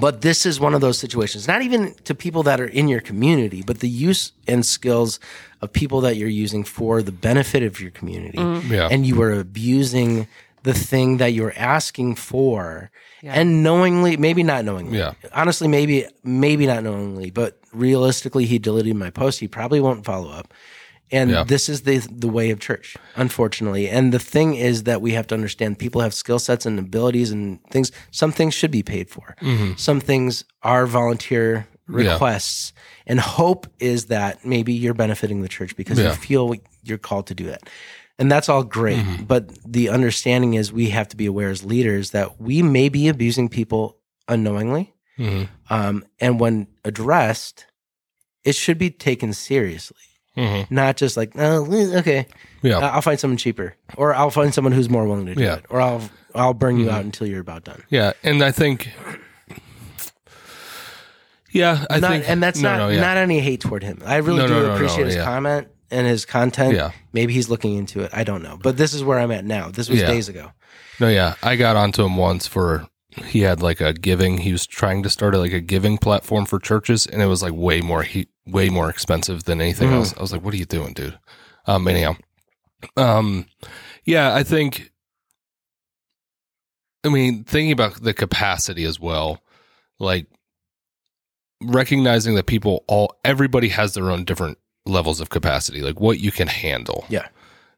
but this is one of those situations, not even to people that are in your community, but the use and skills of people that you're using for the benefit of your community. Mm-hmm. Yeah. And you are abusing the thing that you're asking for Yeah. and knowingly, maybe not knowingly. Yeah. Honestly, maybe, maybe not knowingly, but realistically, he deleted my post. He probably won't follow up. And Yeah. this is the the way of church, unfortunately. And the thing is that we have to understand people have skill sets and abilities and things. Some things should be paid for. Some things are volunteer Mm-hmm. Yeah. requests. And hope is that maybe you're benefiting the church because Yeah. you feel you're called to do that. And that's all great. Mm-hmm. But the understanding is we have to be aware as leaders that we may be abusing people unknowingly. Mhm. Um, and when addressed, it should be taken seriously Mhm. not just like oh okay Yeah. I'll find someone cheaper or i'll find someone who's more willing to do Yeah. Mm-hmm. it or i'll i'll burn you out until you're about done Yeah, and I think, yeah, I Not- think, and that's no, not no, yeah. not any hate toward him i really No, do appreciate his yeah. comment and his content Yeah. maybe he's looking into it i don't know but this is where i'm at now this was days ago no, yeah. I got onto him once for he had like a giving. He was trying to start a, like a giving platform for churches, and it was like way more he way more expensive than anything Mhm. else. I was like, "What are you doing, dude?" Um. Anyhow, um, yeah. I think. I mean, thinking about the capacity as well, like recognizing that people all everybody has their own different levels of capacity, like what you can handle. Yeah.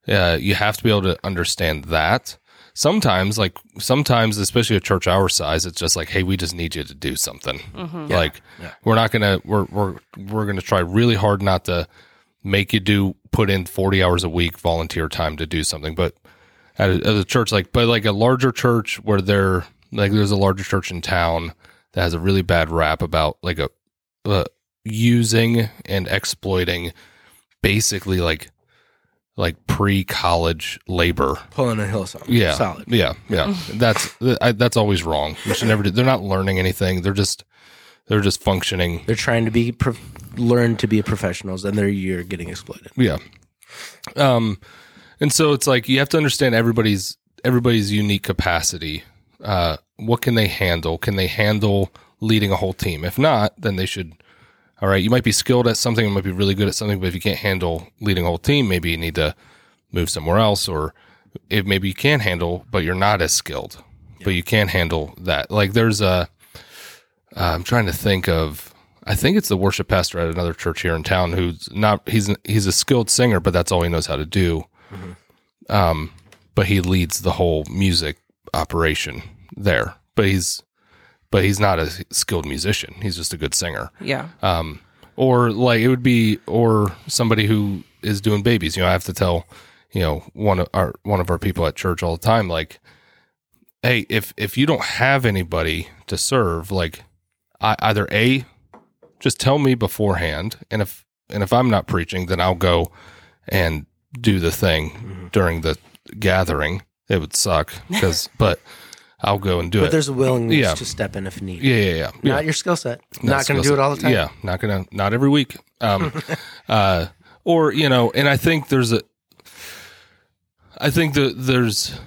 Uh, you have to be able to understand that. Sometimes, like sometimes, especially a church our size, it's just like, hey, we just need you to do something. Mhm. Like Yeah. we're not gonna we're we're we're gonna try really hard not to make you do put in forty hours a week volunteer time to do something. But at a, at a church like but like a larger church where they're like there's a larger church in town that has a really bad rap about like a uh, using and exploiting basically like like pre-college labor. Pulling a Hillsong yeah. Solid. Yeah. Yeah. That's I, that's always wrong. You should never do they're not learning anything. They're just they're just functioning. They're trying to be pro- learn to be professionals and they're you're getting exploited. Yeah. Um and so it's like you have to understand everybody's everybody's unique capacity. Uh what can they handle? Can they handle leading a whole team? If not then they should all right you might be skilled at something you might be really good at something but if you can't handle leading a whole team maybe you need to move somewhere else or if maybe you can handle but you're not as skilled but you can handle that. Like there's a uh, i'm trying to think of i think it's the worship pastor at another church here in town who's not he's he's a skilled singer but that's all he knows how to do. Um but he leads the whole music operation there but he's but he's not a skilled musician. He's just a good singer. Yeah. um, or like it would be or somebody who is doing babies. You know i have to tell you know one of our one of our people at church all the time like hey if if you don't have anybody to serve like I, either a just tell me beforehand. And if and if i'm not preaching then i'll go and do the thing during the gathering. It would suck because but i'll go and do but it But there's a willingness Yeah. to step in if needed yeah yeah yeah, yeah. not your skill set Not not going to do it all the time Yeah, not gonna, not every week. Um, uh, or you know, and I think there's a, I think that there's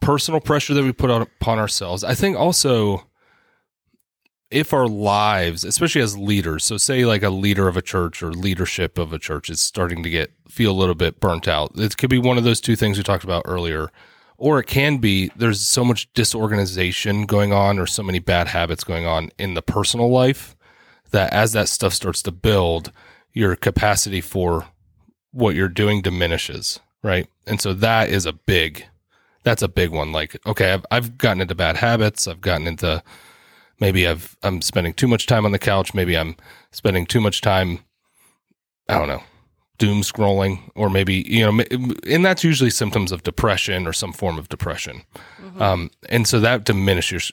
personal pressure that we put out upon ourselves. I think also, if our lives, especially as leaders, so say like a leader of a church or leadership of a church is starting to get feel a little bit burnt out. It could be one of those two things we talked about earlier. Or it can be there's so much disorganization going on or so many bad habits going on in the personal life that as that stuff starts to build, your capacity for what you're doing diminishes, right? And so that is a big, that's a big one. Like, okay, I've, I've gotten into bad habits. I've gotten into maybe I've, I'm spending too much time on the couch. Maybe I'm spending too much time, I don't know, doom scrolling or maybe you know and that's usually symptoms of depression or some form of depression. Um, and so that diminishes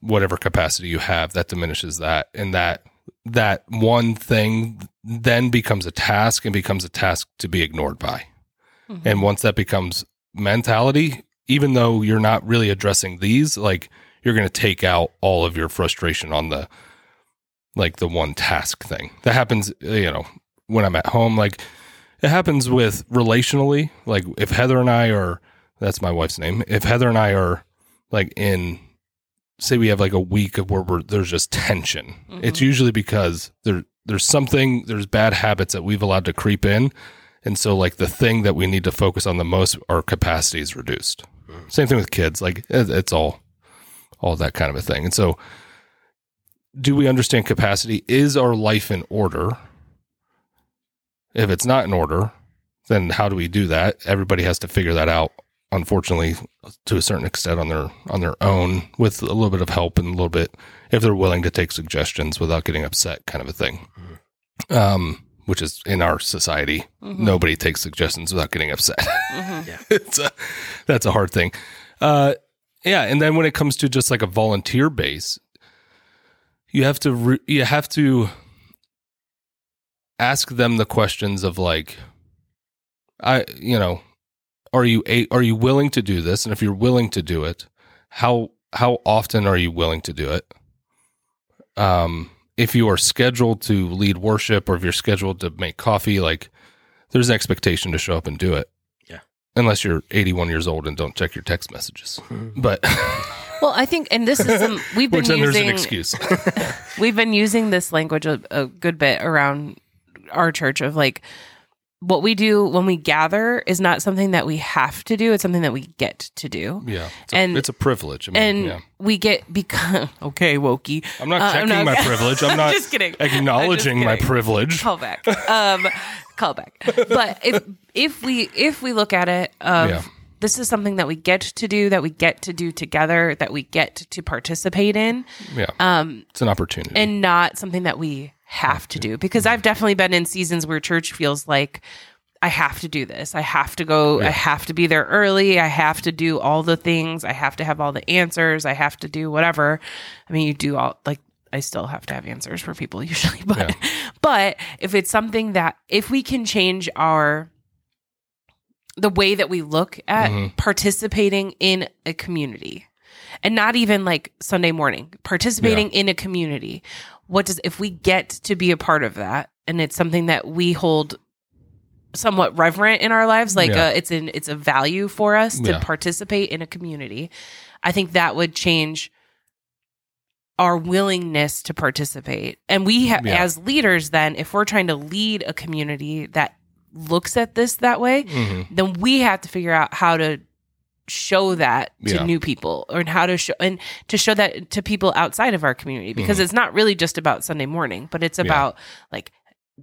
whatever capacity you have that diminishes that and that that one thing then becomes a task and becomes a task to be ignored by. And once that becomes mentality even though you're not really addressing these like you're going to take out all of your frustration on the like the one task thing. That happens you know when i'm at home like it happens with relationally like if heather and i are that's my wife's name. If heather and i are like in say we have like a week of where we're, there's just tension. Mm-hmm. It's usually because there there's something there's bad habits that we've allowed to creep in. And so like the thing that we need to focus on the most our capacity is reduced. Mm-hmm. Same thing with kids. Like it, it's all all that kind of a thing. And so do we understand capacity is our life in order if it's not in order then how do we do that? Everybody has to figure that out unfortunately to a certain extent on their on their own with a little bit of help and a little bit if they're willing to take suggestions without getting upset kind of a thing. Um which is in our society nobody takes suggestions without getting upset. Yeah, it's a that's a hard thing. Uh yeah and then when it comes to just like a volunteer base you have to re- you have to ask them the questions of like i you know are you a, are you willing to do this? And if you're willing to do it how how often are you willing to do it? Um if you are scheduled to lead worship or if you're scheduled to make coffee like there's an expectation to show up and do it. Yeah. unless you're 81 years old and don't check your text messages. But Well, I think, and this is some we've been which then there's an using excuse. we've been using this language a, a good bit around our church of like what we do when we gather is not something that we have to do; it's something that we get to do, yeah it's a, And- it's a privilege I mean, and yeah. we get because okay, wokey. i'm not Uh, checking I'm not- my privilege i'm not just kidding. I'm just acknowledging my privilege call back um call back but if if we if we look at it of Yeah. this is something that we get to do that we get to do together that we get to participate in yeah um it's an opportunity and not something that we have to do because I've definitely been in seasons where church feels like I have to do this. I have to go. I have to be there early. I have to do all the things. I have to have all the answers. I have to do whatever. I mean, you do all like I still have to have answers for people usually, but but if it's something that if we can change our the way that we look at Mhm. participating in a community and not even like Sunday morning, participating in a community. What does, if we get to be a part of that and it's something that we hold somewhat reverent in our lives, like Yeah. uh, it's an, it's a value for us to Yeah. participate in a community. I think that would change our willingness to participate. And we have, Yeah. as leaders, then, if we're trying to lead a community that looks at this that way, Mhm. then we have to figure out how to show that to Yeah. new people or how to show and to show that to people outside of our community because Mm-hmm. it's not really just about Sunday morning, but it's about like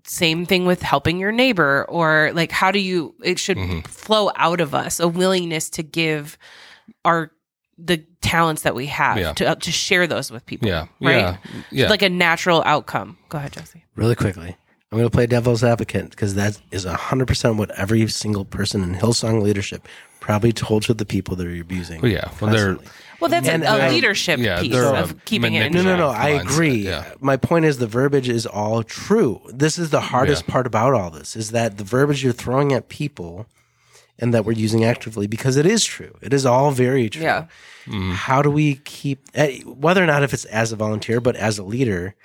same thing with helping your neighbor or like how do you it should Mhm. flow out of us a willingness to give our the talents that we have Yeah. to uh, to share those with people. yeah Right? yeah yeah Like a natural outcome. Go ahead, Jesse. Really quickly, I'm going to play devil's advocate because that is 100% what every single person in Hillsong leadership probably told to the people that are abusing. Well, yeah. Well, they're- Well, that's And, a, a uh, leadership yeah, piece they're of keeping it No, no, no. I agree. yeah. My point is the verbiage is all true. This is the hardest part about all this is that the verbiage you're throwing at people and that we're using actively because it is true. It is all very true. Yeah. How do we keep eh, whether or not if it's as a volunteer but as a leader,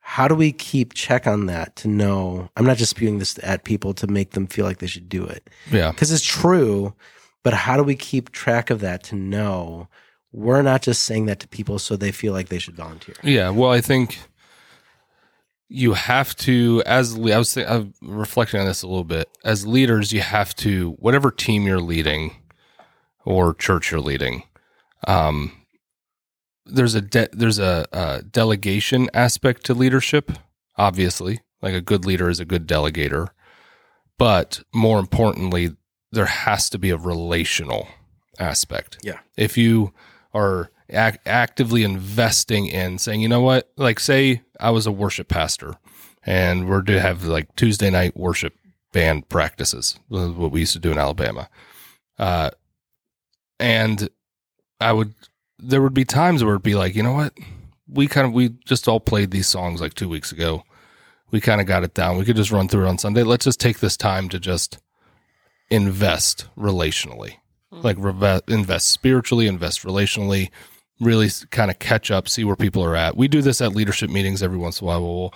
how do we keep check on that to know I'm not just spewing this at people to make them feel like they should do it yeah because it's true. But how do we keep track of that to know we're not just saying that to people so they feel like they should volunteer? Yeah, well, I think you have to, as I was, think, I'm reflecting on this a little bit. As leaders, you have to, whatever team you're leading or church you're leading, um, there's a de- there's a, a delegation aspect to leadership. Obviously, like a good leader is a good delegator, but more importantly, there has to be a relational aspect. Yeah. If you are ac- actively investing in saying, you know what, like say I was a worship pastor and we're to have like Tuesday night worship band practices, what we used to do in Alabama. Uh, and I would, there would be times where it'd be like, you know what? We kind of, we just all played these songs like two weeks ago. We kind of got it down. We could just run through it on Sunday. Let's just take this time to just invest relationally, like reve- invest spiritually, invest relationally, really kind of catch up, see where people are at. We do this at leadership meetings every once in a while. We'll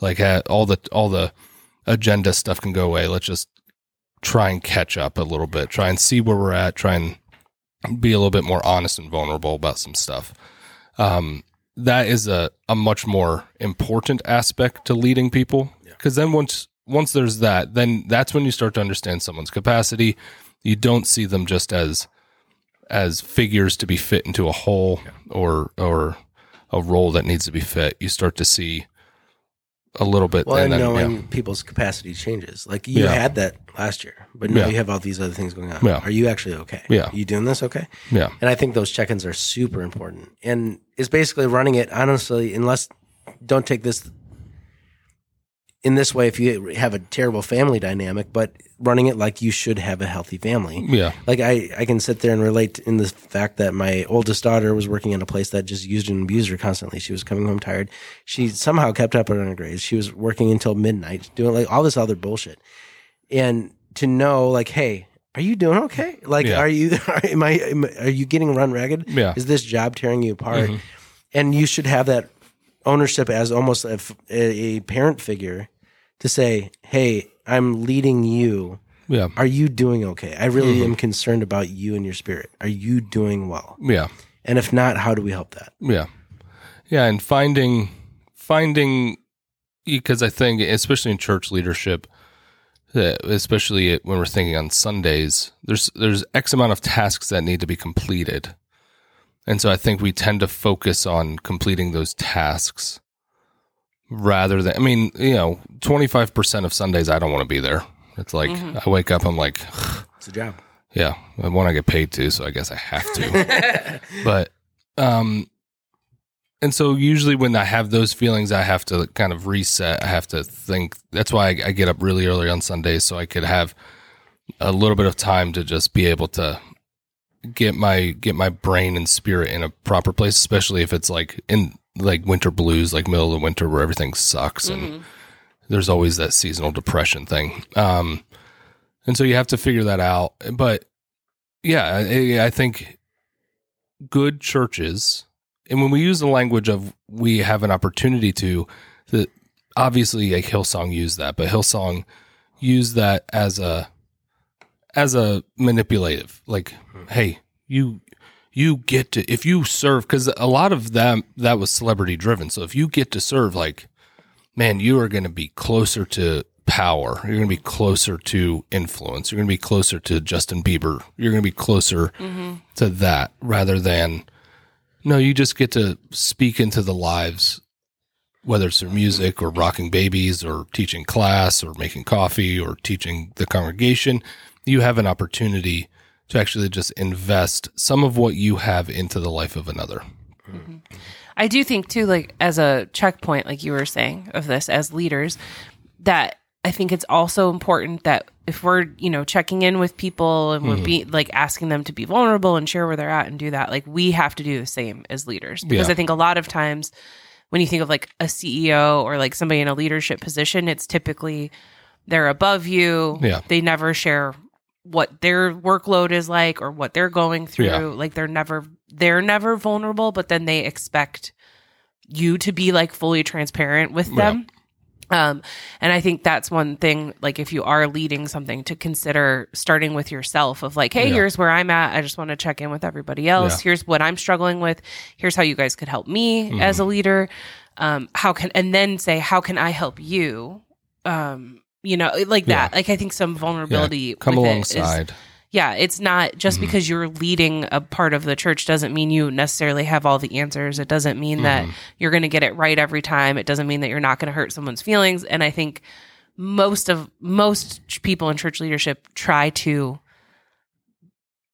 like all the all the agenda stuff can go away. Let's just try and catch up a little bit. Try and see where we're at. Try and be a little bit more honest and vulnerable about some stuff. Um, that is a, a much more important aspect to leading people because then once once there's that, then that's when you start to understand someone's capacity. You don't see them just as as figures to be fit into a hole or or a role that needs to be fit. You start to see a little bit. Well, and, then, knowing yeah. people's capacity changes. Like you Yeah. had that last year, but now Yeah. you have all these other things going on. Yeah. Are you actually okay? Yeah. Are you doing this okay? yeah, And I think those check-ins are super important. And it's basically running it honestly, unless don't take this in this way if you have a terrible family dynamic, but running it like you should have a healthy family. yeah, Like I, I can sit there and relate in the fact that my oldest daughter was working in a place that just used and abused her constantly. She was coming home tired. She somehow kept up on her grades. She was working until midnight, doing like all this other bullshit. And to know, like, hey, are you doing okay? Like, Yeah. are you? Are, am I? Am, are you getting run ragged? Yeah. Is this job tearing you apart? Mm-hmm. And you should have that ownership as almost a parent figure to say, hey, I'm leading you yeah, are you doing okay? I really Mm-hmm. am concerned about you and your spirit. Are you doing well? yeah. And if not, how do we help that? Yeah. Yeah. And finding, finding, because I think, especially in church leadership, uh, especially when we're thinking on Sundays, there's, there's X amount of tasks that need to be completed. And so I think we tend to focus on completing those tasks rather than, I mean, you know, 25% of Sundays, I don't want to be there. It's like, I wake up, I'm like, It's a job. yeah, I want to get paid to, so I guess I have to. but um, and so usually when I have those feelings, I have to kind of reset. I have to think. That's why I, I get up really early on Sundays, so I could have a little bit of time to just be able to get my get my brain and spirit in a proper place, especially if it's like in like winter blues, like middle of the winter where everything sucks and there's always that seasonal depression thing. Um, and so you have to figure that out. But yeah, I, I think good churches, and when we use the language of we have an opportunity to, that obviously like Hillsong used that, but Hillsong used that as a as a manipulative, like, hmm. hey, you you get to if you serve because a lot of them that was celebrity driven. So if you get to serve, like, man, you are going to be closer to power. You're going to be closer to influence. You're going to be closer to Justin Bieber. You're going to be closer mm-hmm. to that rather than no, you just get to speak into the lives, whether it's through music or rocking babies or teaching class or making coffee or teaching the congregation. You have an opportunity to actually just invest some of what you have into the life of another. Mm-hmm. I do think too, like as a checkpoint, like you were saying of this as leaders, that I think it's also important that if we're, you know, checking in with people and we're mm-hmm. be like asking them to be vulnerable and share where they're at and do that, like we have to do the same as leaders. Because Yeah. I think a lot of times when you think of like a CEO or like somebody in a leadership position, it's typically they're above you. Yeah. They never share what their workload is like or what they're going through. Yeah. Like they're never they're never vulnerable, but then they expect you to be like fully transparent with them. Um, and I think that's one thing, like if you are leading something to consider starting with yourself of like, hey, Yeah. here's where I'm at. I just want to check in with everybody else. Yeah. Here's what I'm struggling with. Here's how you guys could help me Mm-hmm. as a leader. Um, how can, and then say, how can I help you? Um, you know, like that. Like I think some vulnerability come with it is- alongside. yeah, it's not just Mm-hmm. because you're leading a part of the church doesn't mean you necessarily have all the answers. It doesn't mean that Mm-hmm. you're going to get it right every time. It doesn't mean that you're not going to hurt someone's feelings. And I think most of most people in church leadership try to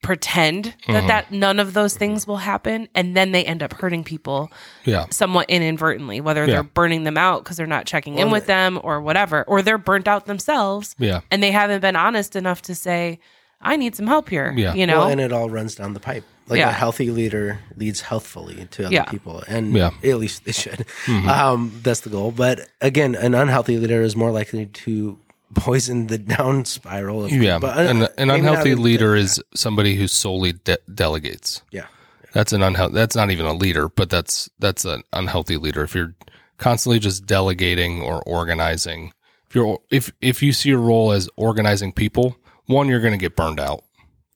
pretend that Mm-hmm. that none of those things will happen and then they end up hurting people Yeah. somewhat inadvertently whether Yeah. they're burning them out because they're not checking in with them or whatever or they're burnt out themselves Yeah. and they haven't been honest enough to say i need some help here Yeah. you know Well, and it all runs down the pipe. Like Yeah. a healthy leader leads healthfully to other Yeah. people, and Yeah. at least they should. Um, that's the goal. But again, an unhealthy leader is more likely to poison the down spiral. Of Yeah. but, uh, An, an unhealthy leader is somebody who solely de- delegates. Yeah, That's an unhealthy. That's not even a leader, but that's that's an unhealthy leader. If you're constantly just delegating or organizing, if you're if if you see your role as organizing people, one you're going to get burned out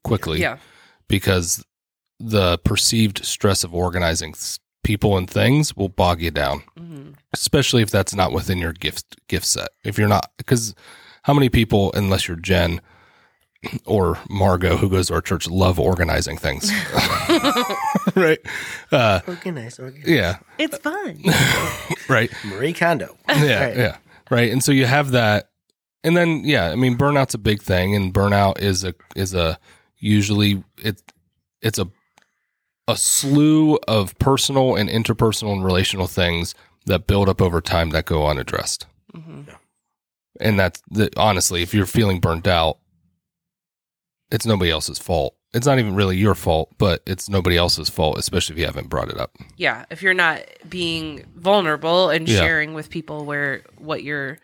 quickly. yeah because the perceived stress of organizing people and things will bog you down, Mhm. especially if that's not within your gift gift set. If you're not, because how many people, unless you're Jen or Margot, who goes to our church, love organizing things, right? Uh, organize, organize. yeah, it's fun right. Marie Kondo. Yeah, Right. yeah, right. And so you have that, and then yeah, I mean, burnout's a big thing, and burnout is a is a usually it it's a a slew of personal and interpersonal and relational things that build up over time that go unaddressed. Mhm. And that's the, honestly, if you're feeling burnt out, it's nobody else's fault. It's not even really your fault, but it's nobody else's fault, especially if you haven't brought it up. yeah if you're not being vulnerable and Yeah. sharing with people where what your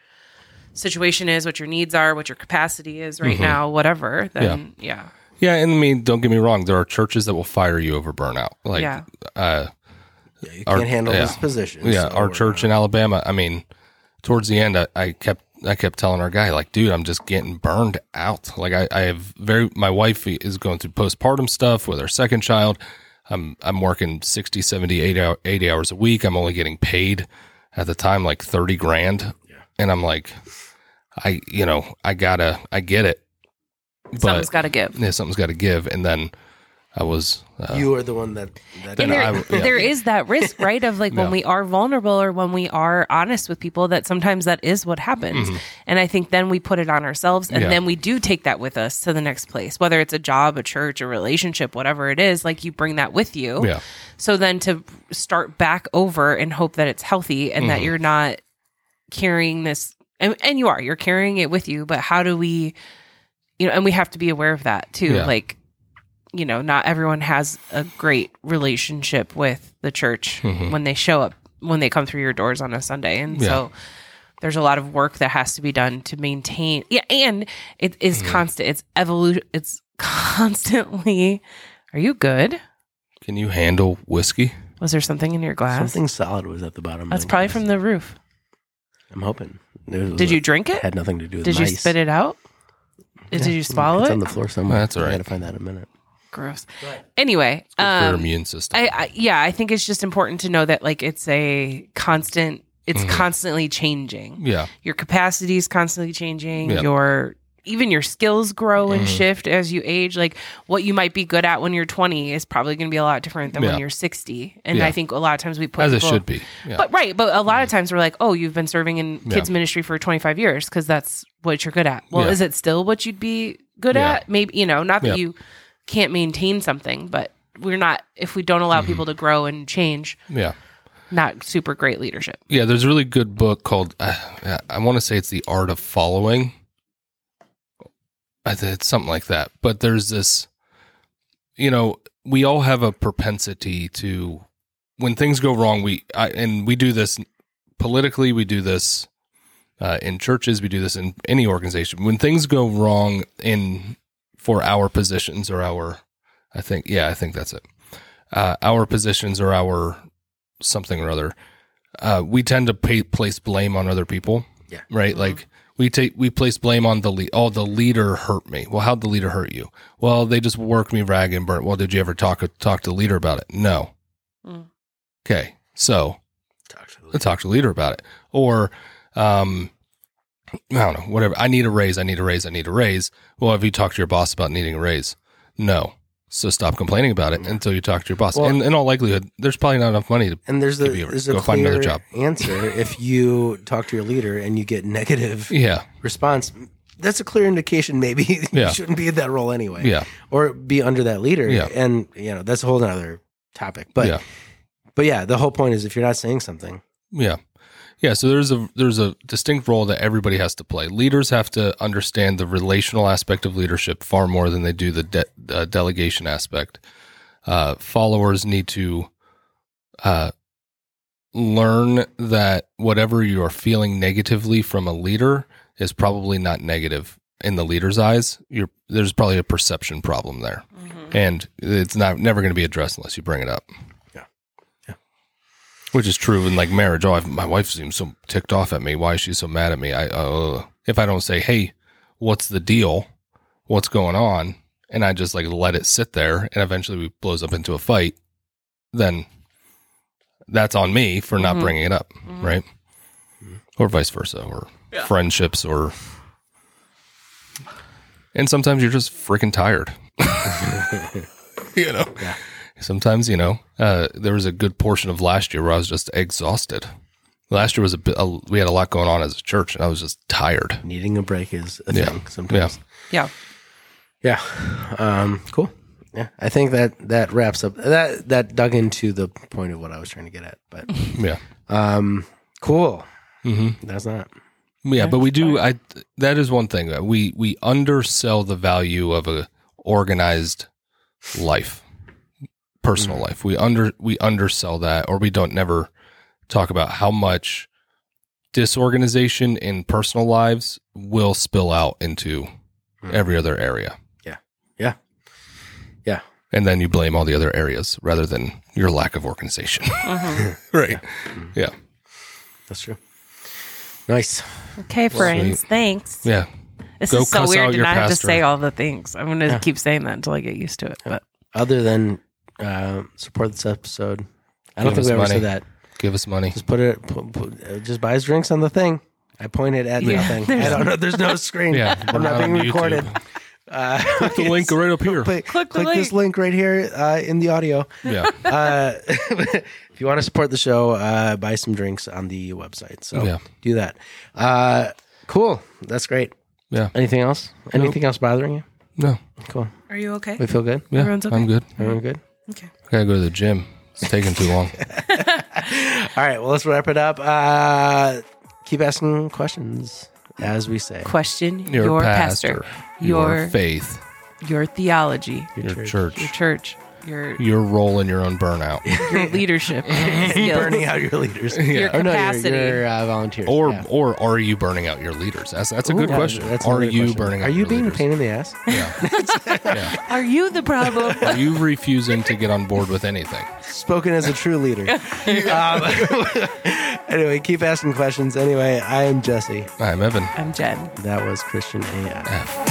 situation is what your needs are what your capacity is right Mhm. now whatever then yeah Yeah, and I mean, don't get me wrong. There are churches that will fire you over burnout. Like, Yeah. uh, Yeah, you Our- can't handle yeah. this position. yeah, so our church not- in Alabama. I mean, towards the end, I, I kept I kept telling our guy, like, dude, I'm just getting burned out. Like, I, I have very my wife is going through postpartum stuff with her second child. I'm I'm working 60, 70, 80, hour, 80 hours a week. I'm only getting paid at the time like 30 grand. Yeah. And I'm like, I, you know, I gotta, I get it. But something's got to give yeah, something's got to give. And then I was, uh, you are the one that. that and there, I w- yeah. there is that risk, right? Of like Yeah. when we are vulnerable or when we are honest with people, that sometimes that is what happens. And I think then we put it on ourselves and Mm-hmm. Yeah. then we do take that with us to the next place, whether it's a job, a church, a relationship, whatever it is, like you bring that with you. yeah. So then to start back over and hope that it's healthy and that Mhm. you're not carrying this, and, and you are, you're carrying it with you, but how do we, you know, and we have to be aware of that too. Yeah. Like, you know, not everyone has a great relationship with the church Mhm. when they show up, when they come through your doors on a Sunday. And Yeah. so there's a lot of work that has to be done to maintain. Yeah. And it is Mm-hmm. constant. It's evolution. It's constantly. Are you good? Can you handle whiskey? Was there something in your glass? Something solid was at the bottom. of That's the probably glass. from the roof. I'm hoping. It was Did a- you drink it? Had nothing to do with Did you mice. spit it out? Did Yeah, you swallow it's it? on the floor somewhere. That's all right. I gotta find that in a minute. Gross. Anyway, your um, immune system. I, I yeah, I think it's just important to know that like it's a constant. It's Mhm. constantly changing. yeah. Your capacity is constantly changing. Yep. Your even your skills grow and Mhm. shift as you age. Like what you might be good at when you're 20 is probably going to be a lot different than Yeah. when you're 60. And Yeah. I think a lot of times we put As it should be. Yeah. But right, but a lot of times we're like, oh, you've been serving in Yeah. kids ministry for 25 years because that's what you're good at. Well, Yeah. is it still what you'd be good Yeah. at? Maybe you know, not that Yeah. you can't maintain something, but we're not if we don't allow Mm-hmm. people to grow and change. yeah. Not super great leadership. Yeah. There's a really good book called, uh, I want to say it's The Art of Following. I it's something like that. But there's this, you know, we all have a propensity to, when things go wrong, we, I, and we do this politically, we do this uh, in churches, we do this in any organization. When things go wrong in, for our positions or our, I think, yeah, I think that's it. Uh, our positions or our something or other, uh, we tend to pay, place blame on other people. Yeah. Right. Like we take, we place blame on the lead. Oh, the leader hurt me. Well, how'd the leader hurt you? Well, they just worked me rag and burnt. Well, did you ever talk, talk to the leader about it? No. Mm. Okay. So Talk to the let's talk to the leader about it. Or, um, I don't know, whatever. I need a raise. I need a raise. I need a raise. Well, have you talked to your boss about needing a raise? No. So stop complaining about it until you talk to your boss. Well- and in all likelihood, there's probably not enough money to. And there's a you a- there's a go find another clear job. answer if you talk to your leader and you get negative Yeah. response. that's a clear indication maybe you Yeah. shouldn't be in that role anyway. Yeah. Or be under that leader. Yeah. And you know, that's a whole other topic. But yeah. but yeah, the whole point is if you're not saying something, Yeah. Yeah, so there's a there's a distinct role that everybody has to play. Leaders have to understand the relational aspect of leadership far more than they do the de- uh, delegation aspect. Uh, followers need to uh, learn that whatever you are feeling negatively from a leader is probably not negative in the leader's eyes. You're, there's probably a perception problem there, and it's not never going to be addressed unless you bring it up. Yeah. Yeah. Which is true in like marriage. Oh, I've, my wife seems so ticked off at me. Why is she so mad at me? I uh, if I don't say, "Hey, what's the deal? What's going on?" and I just like let it sit there, and eventually it blows up into a fight, then that's on me for not Mhm. bringing it up, Mhm. right? Or vice versa, or Yeah. friendships, or and sometimes you're just freaking tired. you know. Yeah. Sometimes, you know, uh, there was a good portion of last year where I was just exhausted. Last year was a bit, a, we had a lot going on as a church, and I was just tired. needing a break is a Yeah. thing sometimes. Yeah. Yeah. Um, cool. Yeah. I think that that wraps up that that dug into the point of what I was trying to get at. But Yeah. um cool. hmm That's not Yeah, but we do. I that is one thing that we we undersell the value of a organized life, personal life. We under we undersell that, or we don't never talk about how much disorganization in personal lives will spill out into every other area. Yeah. Yeah. Yeah. And then you blame all the other areas rather than your lack of organization. Mhm. right. Yeah. that's true. Nice. Okay, friends. Thanks. Yeah. This Go is so weird out to your not have to say all the things. I'm going to Yeah. keep saying that until I get used to it. But Other than uh, support this episode. I don't Give think we us ever money. said that. Give us money. Just put it put, put, uh, just buy his drinks on the thing. I pointed at Yeah, nothing. I don't know. There's no screen. Yeah. I'm not being on YouTube. recorded. Uh, Click the link right up here. Click, Click the this link right here uh, in the audio. Yeah. uh, if you want to support the show, uh, buy some drinks on the website. So Yeah. do that. Uh, cool. That's great. Yeah. Anything else? Anything else bothering you? No. Cool. are you okay? We feel good. Yeah. Everyone's okay? I'm good. Everyone good? Okay. I gotta go to the gym. It's taking too long. All right. Well, let's wrap it up. Uh, keep asking questions, as we say. Question Your, your, pastor, pastor, your, your faith, your theology, your church. church, your church, your your role in your own burnout, your leadership, skills, Burning out your leaders. your Or no, your, capacity. your uh, volunteers. or Yeah. or are you burning out your leaders? That's that's a good Ooh, question. that's are another you question. burning? Out Are you your being a leaders? pain in the ass? Yeah. yeah. Are you the problem? Are you refusing to get on board with anything? Spoken as a true leader. um, anyway, keep asking questions. Anyway, I am Jesse. I'm Evan. I'm Jen. That was Christian AF.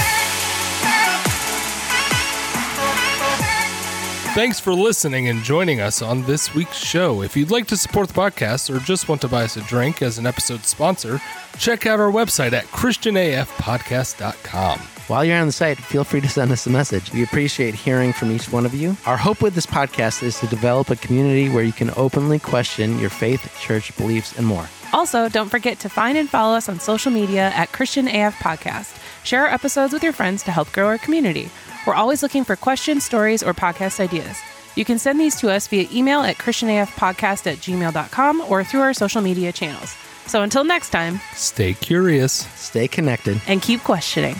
Thanks for listening and joining us on this week's show. If you'd like to support the podcast or just want to buy us a drink as an episode sponsor, check out our website at christianafpodcast.com. While you're on the site, feel free to send us a message. We appreciate hearing from each one of you. Our hope with this podcast is to develop a community where you can openly question your faith, church beliefs, and more. Also, don't forget to find and follow us on social media at Christian AF Podcast. Share our episodes with your friends to help grow our community. We're always looking for questions, stories, or podcast ideas. You can send these to us via email at christianafpodcast at gmail.com or through our social media channels. So until next time, Stay curious. Stay connected. and keep questioning.